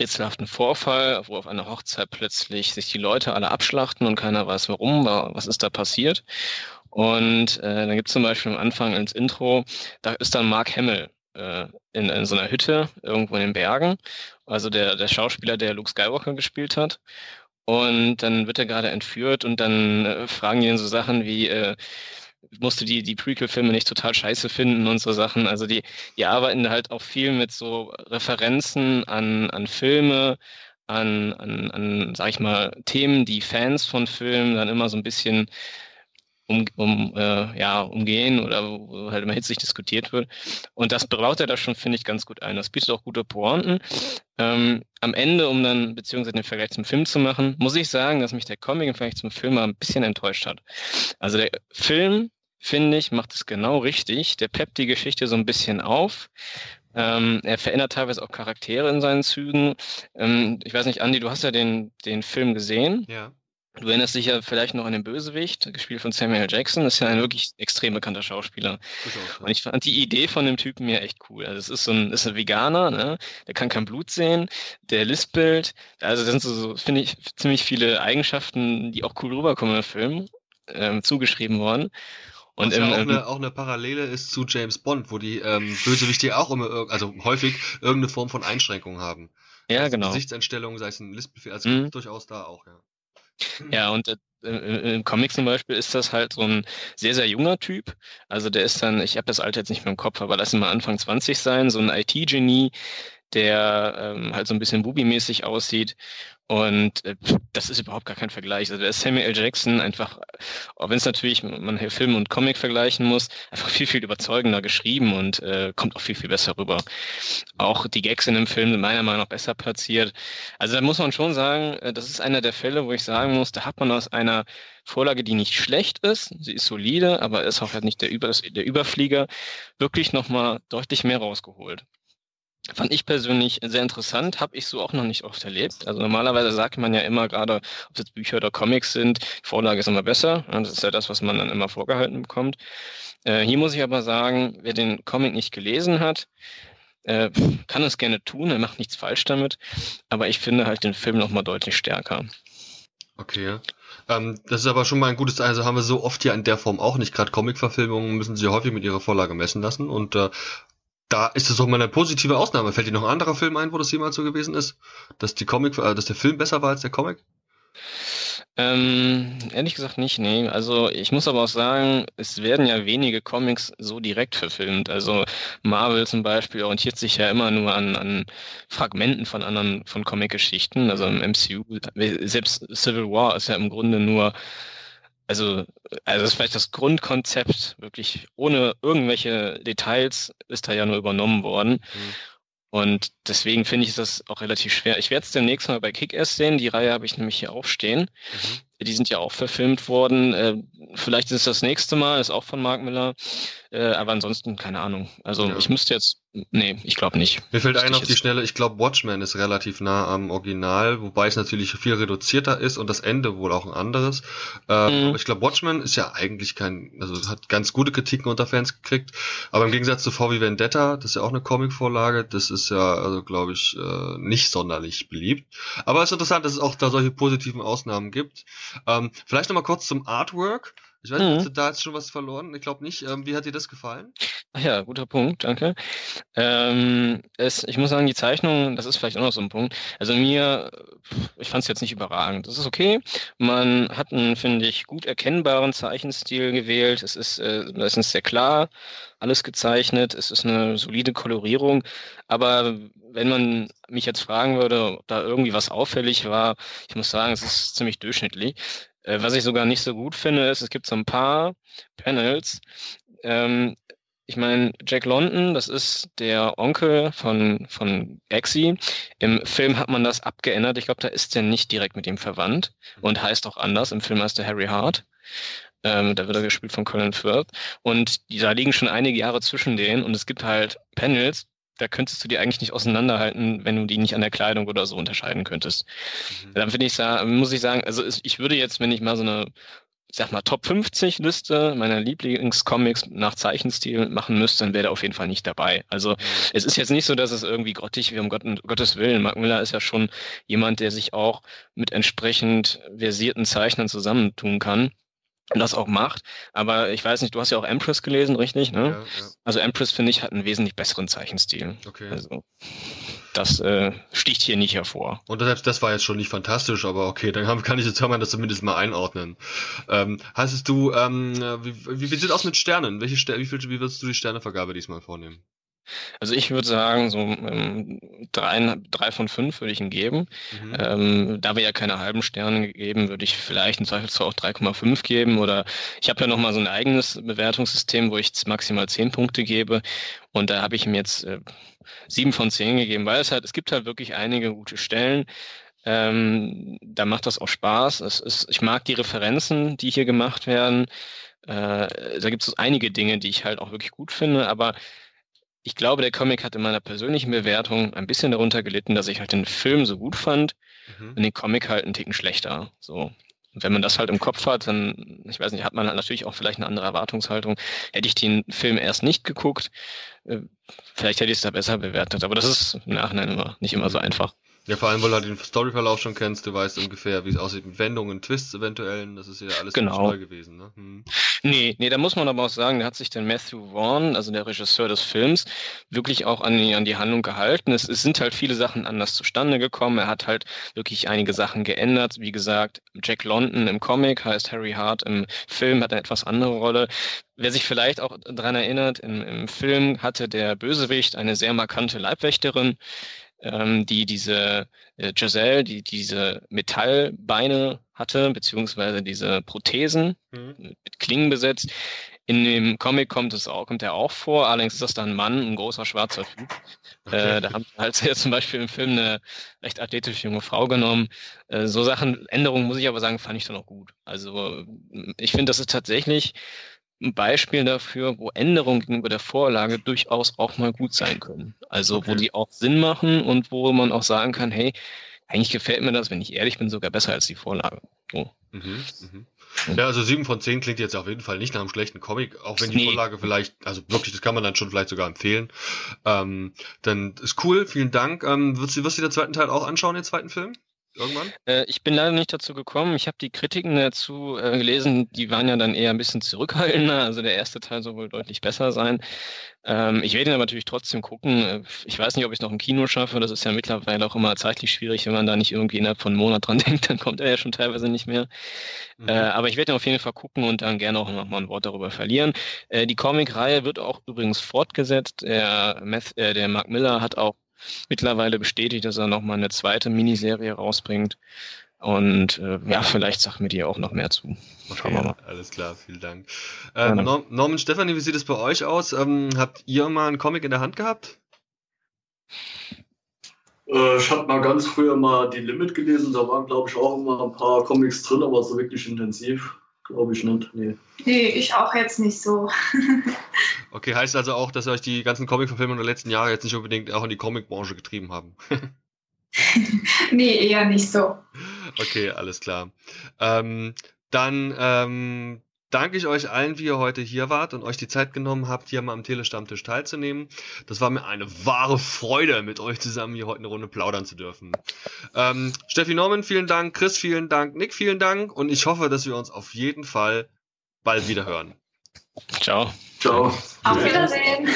S5: rätselhaften Vorfall, wo auf einer Hochzeit plötzlich sich die Leute alle abschlachten und keiner weiß warum, was ist da passiert. Und äh, dann gibt es zum Beispiel am Anfang ins Intro, da ist dann Mark Hamill äh, in, in so einer Hütte irgendwo in den Bergen. Also der, der Schauspieler, der Luke Skywalker gespielt hat. Und dann wird er gerade entführt und dann äh, fragen die ihn so Sachen wie, äh, musst du die, die Prequel-Filme nicht total scheiße finden und so Sachen. Also die, die arbeiten halt auch viel mit so Referenzen an, an Filme, an, an, an, sag ich mal, Themen, die Fans von Filmen dann immer so ein bisschen um, um äh, ja, umgehen oder wo halt immer hitzig diskutiert wird. Und das baut er da schon, finde ich, ganz gut ein. Das bietet auch gute Pointen. Ähm, am Ende, um dann beziehungsweise den Vergleich zum Film zu machen, muss ich sagen, dass mich der Comic im Vergleich zum Film mal ein bisschen enttäuscht hat. Also der Film, finde ich, macht es genau richtig. Der peppt die Geschichte so ein bisschen auf. Ähm, er verändert teilweise auch Charaktere in seinen Zügen. Ähm, ich weiß nicht, Andy, du hast ja den, den Film gesehen.
S1: Ja.
S5: Du erinnerst dich ja vielleicht noch an den Bösewicht, gespielt von Samuel Jackson. Das ist ja ein wirklich extrem bekannter Schauspieler. Und ich fand die Idee von dem Typen mir echt cool. Also es ist so ein, ist ein Veganer, ne? der kann kein Blut sehen, der lispelt. Also das sind so, so finde ich, ziemlich viele Eigenschaften, die auch cool rüberkommen im Film, ähm, zugeschrieben worden.
S1: Und Was ja auch, eine, auch eine Parallele ist zu James Bond, wo die ähm, Bösewichte auch immer, also häufig irgendeine Form von Einschränkung haben.
S5: Ja, also genau.
S1: Gesichtseinstellung, sei es ein Lispbefehl, also mhm. durchaus da auch, ja.
S5: Ja, und äh, im Comic zum Beispiel ist das halt so ein sehr, sehr junger Typ. Also der ist dann, ich habe das Alter jetzt nicht mehr im Kopf, aber lass ihn mal Anfang 20 sein, so ein IT-Genie, der ähm, halt so ein bisschen Bubi-mäßig aussieht und äh, das ist überhaupt gar kein Vergleich. Also der Samuel L. Jackson einfach, auch wenn es natürlich man hier Film und Comic vergleichen muss, einfach viel, viel überzeugender geschrieben und äh, kommt auch viel, viel besser rüber. Auch die Gags in dem Film sind meiner Meinung nach besser platziert. Also da muss man schon sagen, äh, das ist einer der Fälle, wo ich sagen muss, da hat man aus einer Vorlage, die nicht schlecht ist, sie ist solide, aber ist auch halt nicht der, Über der Überflieger, wirklich nochmal deutlich mehr rausgeholt. Fand ich persönlich sehr interessant, habe ich so auch noch nicht oft erlebt. Also normalerweise sagt man ja immer, gerade ob es jetzt Bücher oder Comics sind, die Vorlage ist immer besser. Das ist ja das, was man dann immer vorgehalten bekommt. Äh, hier muss ich aber sagen, wer den Comic nicht gelesen hat, äh, kann es gerne tun, er macht nichts falsch damit. Aber ich finde halt den Film nochmal deutlich stärker.
S1: Okay. Ähm, das ist aber schon mal ein gutes, also haben wir so oft hier in der Form auch nicht. Gerade Comic-Verfilmungen müssen sie häufig mit ihrer Vorlage messen lassen. Und äh, da ist es doch mal eine positive Ausnahme. Fällt dir noch ein anderer Film ein, wo das jemals so gewesen ist? Dass die Comic, äh, dass der Film besser war als der Comic?
S5: Ähm, ehrlich gesagt nicht, nee. Also ich muss aber auch sagen, es werden ja wenige Comics so direkt verfilmt. Also Marvel zum Beispiel orientiert sich ja immer nur an, an Fragmenten von anderen, von Comic-Geschichten. Also im MCU, selbst Civil War ist ja im Grunde nur also, also das ist vielleicht das Grundkonzept, wirklich ohne irgendwelche Details ist da ja nur übernommen worden. Mhm. Und deswegen finde ich das auch relativ schwer. Ich werde es demnächst mal bei Kick-Ass sehen. Die Reihe habe ich nämlich hier auch stehen. Mhm. Die sind ja auch verfilmt worden. Äh, vielleicht ist es das nächste Mal, ist auch von Mark Miller. Äh, aber ansonsten keine Ahnung. Also ja. ich müsste jetzt, nee, ich glaube nicht.
S1: Mir fällt ein auf die Schnelle, ich glaube Watchmen ist relativ nah am Original, wobei es natürlich viel reduzierter ist und das Ende wohl auch ein anderes. Äh, mhm. Aber ich glaube Watchmen ist ja eigentlich kein, also hat ganz gute Kritiken unter Fans gekriegt. Aber im Gegensatz zu VW Vendetta, das ist ja auch eine Comicvorlage, das ist ja, also glaube ich, äh, nicht sonderlich beliebt. Aber es ist interessant, dass es auch da solche positiven Ausnahmen gibt. Ähm, vielleicht nochmal kurz zum Artwork. Ich weiß nicht, mhm. da jetzt schon was verloren? Ich glaube nicht. Ähm, wie hat dir das gefallen?
S5: Ach ja, guter Punkt, danke. Ähm, es, ich muss sagen, die Zeichnung, das ist vielleicht auch noch so ein Punkt. Also mir, ich fand es jetzt nicht überragend. Das ist okay. Man hat einen, finde ich, gut erkennbaren Zeichenstil gewählt. Es ist, äh, ist sehr klar alles gezeichnet. Es ist eine solide Kolorierung. Aber wenn man mich jetzt fragen würde, ob da irgendwie was auffällig war, ich muss sagen, es ist ziemlich durchschnittlich. Äh, was ich sogar nicht so gut finde, ist, es gibt so ein paar Panels. Ähm, ich meine, Jack London, das ist der Onkel von, von Exy. Im Film hat man das abgeändert. Ich glaube, da ist er nicht direkt mit ihm verwandt und heißt auch anders. Im Film heißt er Harry Hart. Ähm, da wird er gespielt von Colin Firth. Und da liegen schon einige Jahre zwischen denen und es gibt halt Panels, da könntest du die eigentlich nicht auseinanderhalten, wenn du die nicht an der Kleidung oder so unterscheiden könntest. Mhm. Dann finde ich, muss ich sagen, also ich würde jetzt, wenn ich mal so eine, ich sag mal, Top 50 Liste meiner Lieblingscomics nach Zeichenstil machen müsste, dann wäre der auf jeden Fall nicht dabei. Also mhm. es ist jetzt nicht so, dass es irgendwie grottig wie um Gott, Gottes Willen. Mark Miller ist ja schon jemand, der sich auch mit entsprechend versierten Zeichnern zusammentun kann das auch macht. Aber ich weiß nicht, du hast ja auch Empress gelesen, richtig? Ne? Ja, ja. Also Empress, finde ich, hat einen wesentlich besseren Zeichenstil. Okay. Also das äh, sticht hier nicht hervor.
S1: Und selbst das war jetzt schon nicht fantastisch, aber okay, dann haben, kann ich jetzt kann man das zumindest mal einordnen. Ähm, heißt du, ähm, wie, wie, wie sieht es aus mit Sternen? Welche Ster wie, viel, wie würdest du die Sternevergabe diesmal vornehmen?
S5: Also ich würde sagen, so ähm, drei, drei von fünf würde ich ihm geben. Mhm. Ähm, da wir ja keine halben Sterne geben, würde ich vielleicht im Zweifelsfall auch 3,5 geben. Oder ich habe ja nochmal so ein eigenes Bewertungssystem, wo ich maximal zehn Punkte gebe. Und da habe ich ihm jetzt äh, sieben von zehn gegeben, weil es halt, es gibt halt wirklich einige gute Stellen. Ähm, da macht das auch Spaß. Es ist, ich mag die Referenzen, die hier gemacht werden. Äh, da gibt es einige Dinge, die ich halt auch wirklich gut finde, aber ich glaube, der Comic hat in meiner persönlichen Bewertung ein bisschen darunter gelitten, dass ich halt den Film so gut fand mhm. und den Comic halt einen Ticken schlechter. So. Und wenn man das halt im Kopf hat, dann, ich weiß nicht, hat man halt natürlich auch vielleicht eine andere Erwartungshaltung. Hätte ich den Film erst nicht geguckt, äh, vielleicht hätte ich es da besser bewertet. Aber das ist im Nachhinein immer nicht immer so einfach.
S1: Ja, vor allem, weil du halt den Storyverlauf schon kennst, du weißt ungefähr, wie es aussieht mit Wendungen, Twists eventuell. Das ist ja alles
S5: genau.
S1: neu gewesen. Ne? Hm.
S5: Nee, nee, da muss man aber auch sagen, da hat sich der Matthew Vaughn, also der Regisseur des Films, wirklich auch an die, an die Handlung gehalten. Es, es sind halt viele Sachen anders zustande gekommen. Er hat halt wirklich einige Sachen geändert. Wie gesagt, Jack London im Comic heißt Harry Hart im Film, hat eine etwas andere Rolle. Wer sich vielleicht auch daran erinnert, im, im Film hatte der Bösewicht eine sehr markante Leibwächterin ähm, die diese äh, Giselle, die diese Metallbeine hatte, beziehungsweise diese Prothesen mhm. mit Klingen besetzt. In dem Comic kommt es auch, kommt er auch vor, allerdings ist das dann ein Mann, ein großer schwarzer Typ. Okay. Äh, da haben halt ja zum Beispiel im Film eine recht athletische junge Frau genommen. Äh, so Sachen, Änderungen muss ich aber sagen, fand ich dann auch gut. Also ich finde, das ist tatsächlich ein Beispiel dafür, wo Änderungen gegenüber der Vorlage durchaus auch mal gut sein können. Also okay. wo die auch Sinn machen und wo man auch sagen kann, hey, eigentlich gefällt mir das, wenn ich ehrlich bin, sogar besser als die Vorlage. So. Mhm,
S1: mhm. Ja, also sieben von zehn klingt jetzt auf jeden Fall nicht nach einem schlechten Comic, auch wenn die nee. Vorlage vielleicht, also wirklich, das kann man dann schon vielleicht sogar empfehlen. Ähm, dann ist cool, vielen Dank. Ähm, wirst, du, wirst du den zweiten Teil auch anschauen, den zweiten Film? Irgendwann?
S5: Äh, ich bin leider nicht dazu gekommen. Ich habe die Kritiken dazu äh, gelesen, die waren ja dann eher ein bisschen zurückhaltender. Also der erste Teil soll wohl deutlich besser sein. Ähm, ich werde ihn aber natürlich trotzdem gucken. Äh, ich weiß nicht, ob ich es noch im Kino schaffe. Das ist ja mittlerweile auch immer zeitlich schwierig, wenn man da nicht irgendwie innerhalb von einem Monat dran [LAUGHS] denkt, dann kommt er ja schon teilweise nicht mehr. Mhm. Äh, aber ich werde ihn auf jeden Fall gucken und dann gerne auch noch mal ein Wort darüber verlieren. Äh, die Comic-Reihe wird auch übrigens fortgesetzt. Der, Meth, äh, der Mark Miller hat auch mittlerweile bestätigt, dass er nochmal eine zweite Miniserie rausbringt. Und äh, ja, vielleicht sagt mir die auch noch mehr zu.
S1: Schauen wir mal. Alles klar, vielen Dank. Äh, Norman Stefanie, wie sieht es bei euch aus? Ähm, habt ihr mal einen Comic in der Hand gehabt?
S3: Äh, ich habe mal ganz früher mal die Limit gelesen, da waren glaube ich auch immer ein paar Comics drin, aber so wirklich intensiv. Glaube ich nicht, nee.
S2: Nee, ich auch jetzt nicht so. [LAUGHS]
S1: okay, heißt also auch, dass euch die ganzen Comic-Verfilmungen der letzten Jahre jetzt nicht unbedingt auch in die Comic-Branche getrieben haben? [LAUGHS]
S2: nee, eher nicht so.
S1: Okay, alles klar. Ähm, dann ähm, danke ich euch allen, wie ihr heute hier wart und euch die Zeit genommen habt, hier mal am Telestammtisch teilzunehmen. Das war mir eine wahre Freude, mit euch zusammen hier heute eine Runde plaudern zu dürfen. Ähm, Steffi Norman, vielen Dank. Chris, vielen Dank. Nick, vielen Dank. Und ich hoffe, dass wir uns auf jeden Fall bald wieder hören.
S5: Ciao.
S3: Ciao.
S2: Auf Wiedersehen.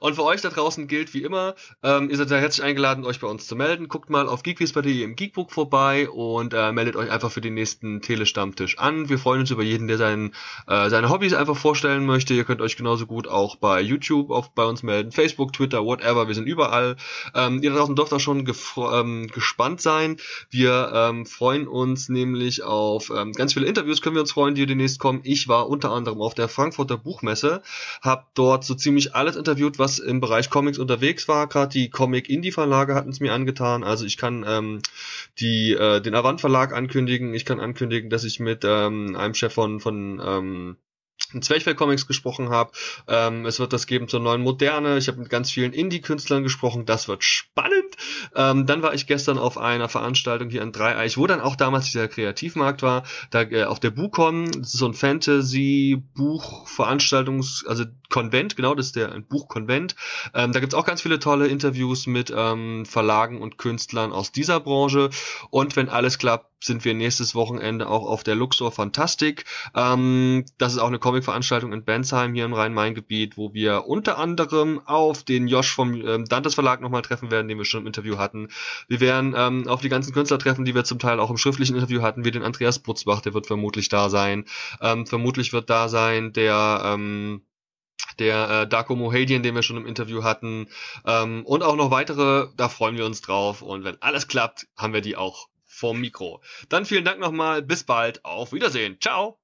S1: Und für euch da draußen gilt wie immer, ähm, ihr seid ja herzlich eingeladen, euch bei uns zu melden. Guckt mal auf geekwiz.de im Geekbook vorbei und äh, meldet euch einfach für den nächsten Telestammtisch an. Wir freuen uns über jeden, der seinen, äh, seine Hobbys einfach vorstellen möchte. Ihr könnt euch genauso gut auch bei YouTube auf, bei uns melden, Facebook, Twitter, whatever. Wir sind überall. Ähm, ihr da draußen dürft auch schon ähm, gespannt sein. Wir ähm, freuen uns nämlich auf ähm, ganz viele Interviews, können wir uns freuen, die demnächst kommen. Ich war unter anderem auf der Frankfurter Buchmesse, habe dort so ziemlich alles interviewt, was was im Bereich Comics unterwegs war. Gerade die Comic-Indie-Verlage hatten es mir angetan. Also ich kann ähm, die, äh, den Avant-Verlag ankündigen. Ich kann ankündigen, dass ich mit ähm, einem Chef von, von ähm, Zwerchfell Comics gesprochen habe. Ähm, es wird das geben zur neuen Moderne. Ich habe mit ganz vielen Indie-Künstlern gesprochen. Das wird spannend. Ähm, dann war ich gestern auf einer Veranstaltung hier in Dreieich, wo dann auch damals dieser Kreativmarkt war. Da äh, auf der Buchcon, das ist so ein Fantasy-Buch-Veranstaltungs-, also Konvent, genau, das ist der ein Buchkonvent. Ähm, da gibt's auch ganz viele tolle Interviews mit ähm, Verlagen und Künstlern aus dieser Branche. Und wenn alles klappt, sind wir nächstes Wochenende auch auf der Luxor Fantastik. Ähm, das ist auch eine Comic-Veranstaltung in Bensheim hier im Rhein-Main-Gebiet, wo wir unter anderem auf den Josh vom ähm, Dantes Verlag nochmal treffen werden, den wir schon im Interview hatten. Wir werden ähm, auf die ganzen Künstler treffen, die wir zum Teil auch im schriftlichen Interview hatten, wie den Andreas Butzbach, der wird vermutlich da sein. Ähm, vermutlich wird da sein der ähm, der äh, Darko Mohadian, den wir schon im Interview hatten, ähm, und auch noch weitere, da freuen wir uns drauf. Und wenn alles klappt, haben wir die auch vom Mikro. Dann vielen Dank nochmal, bis bald, auf Wiedersehen, ciao!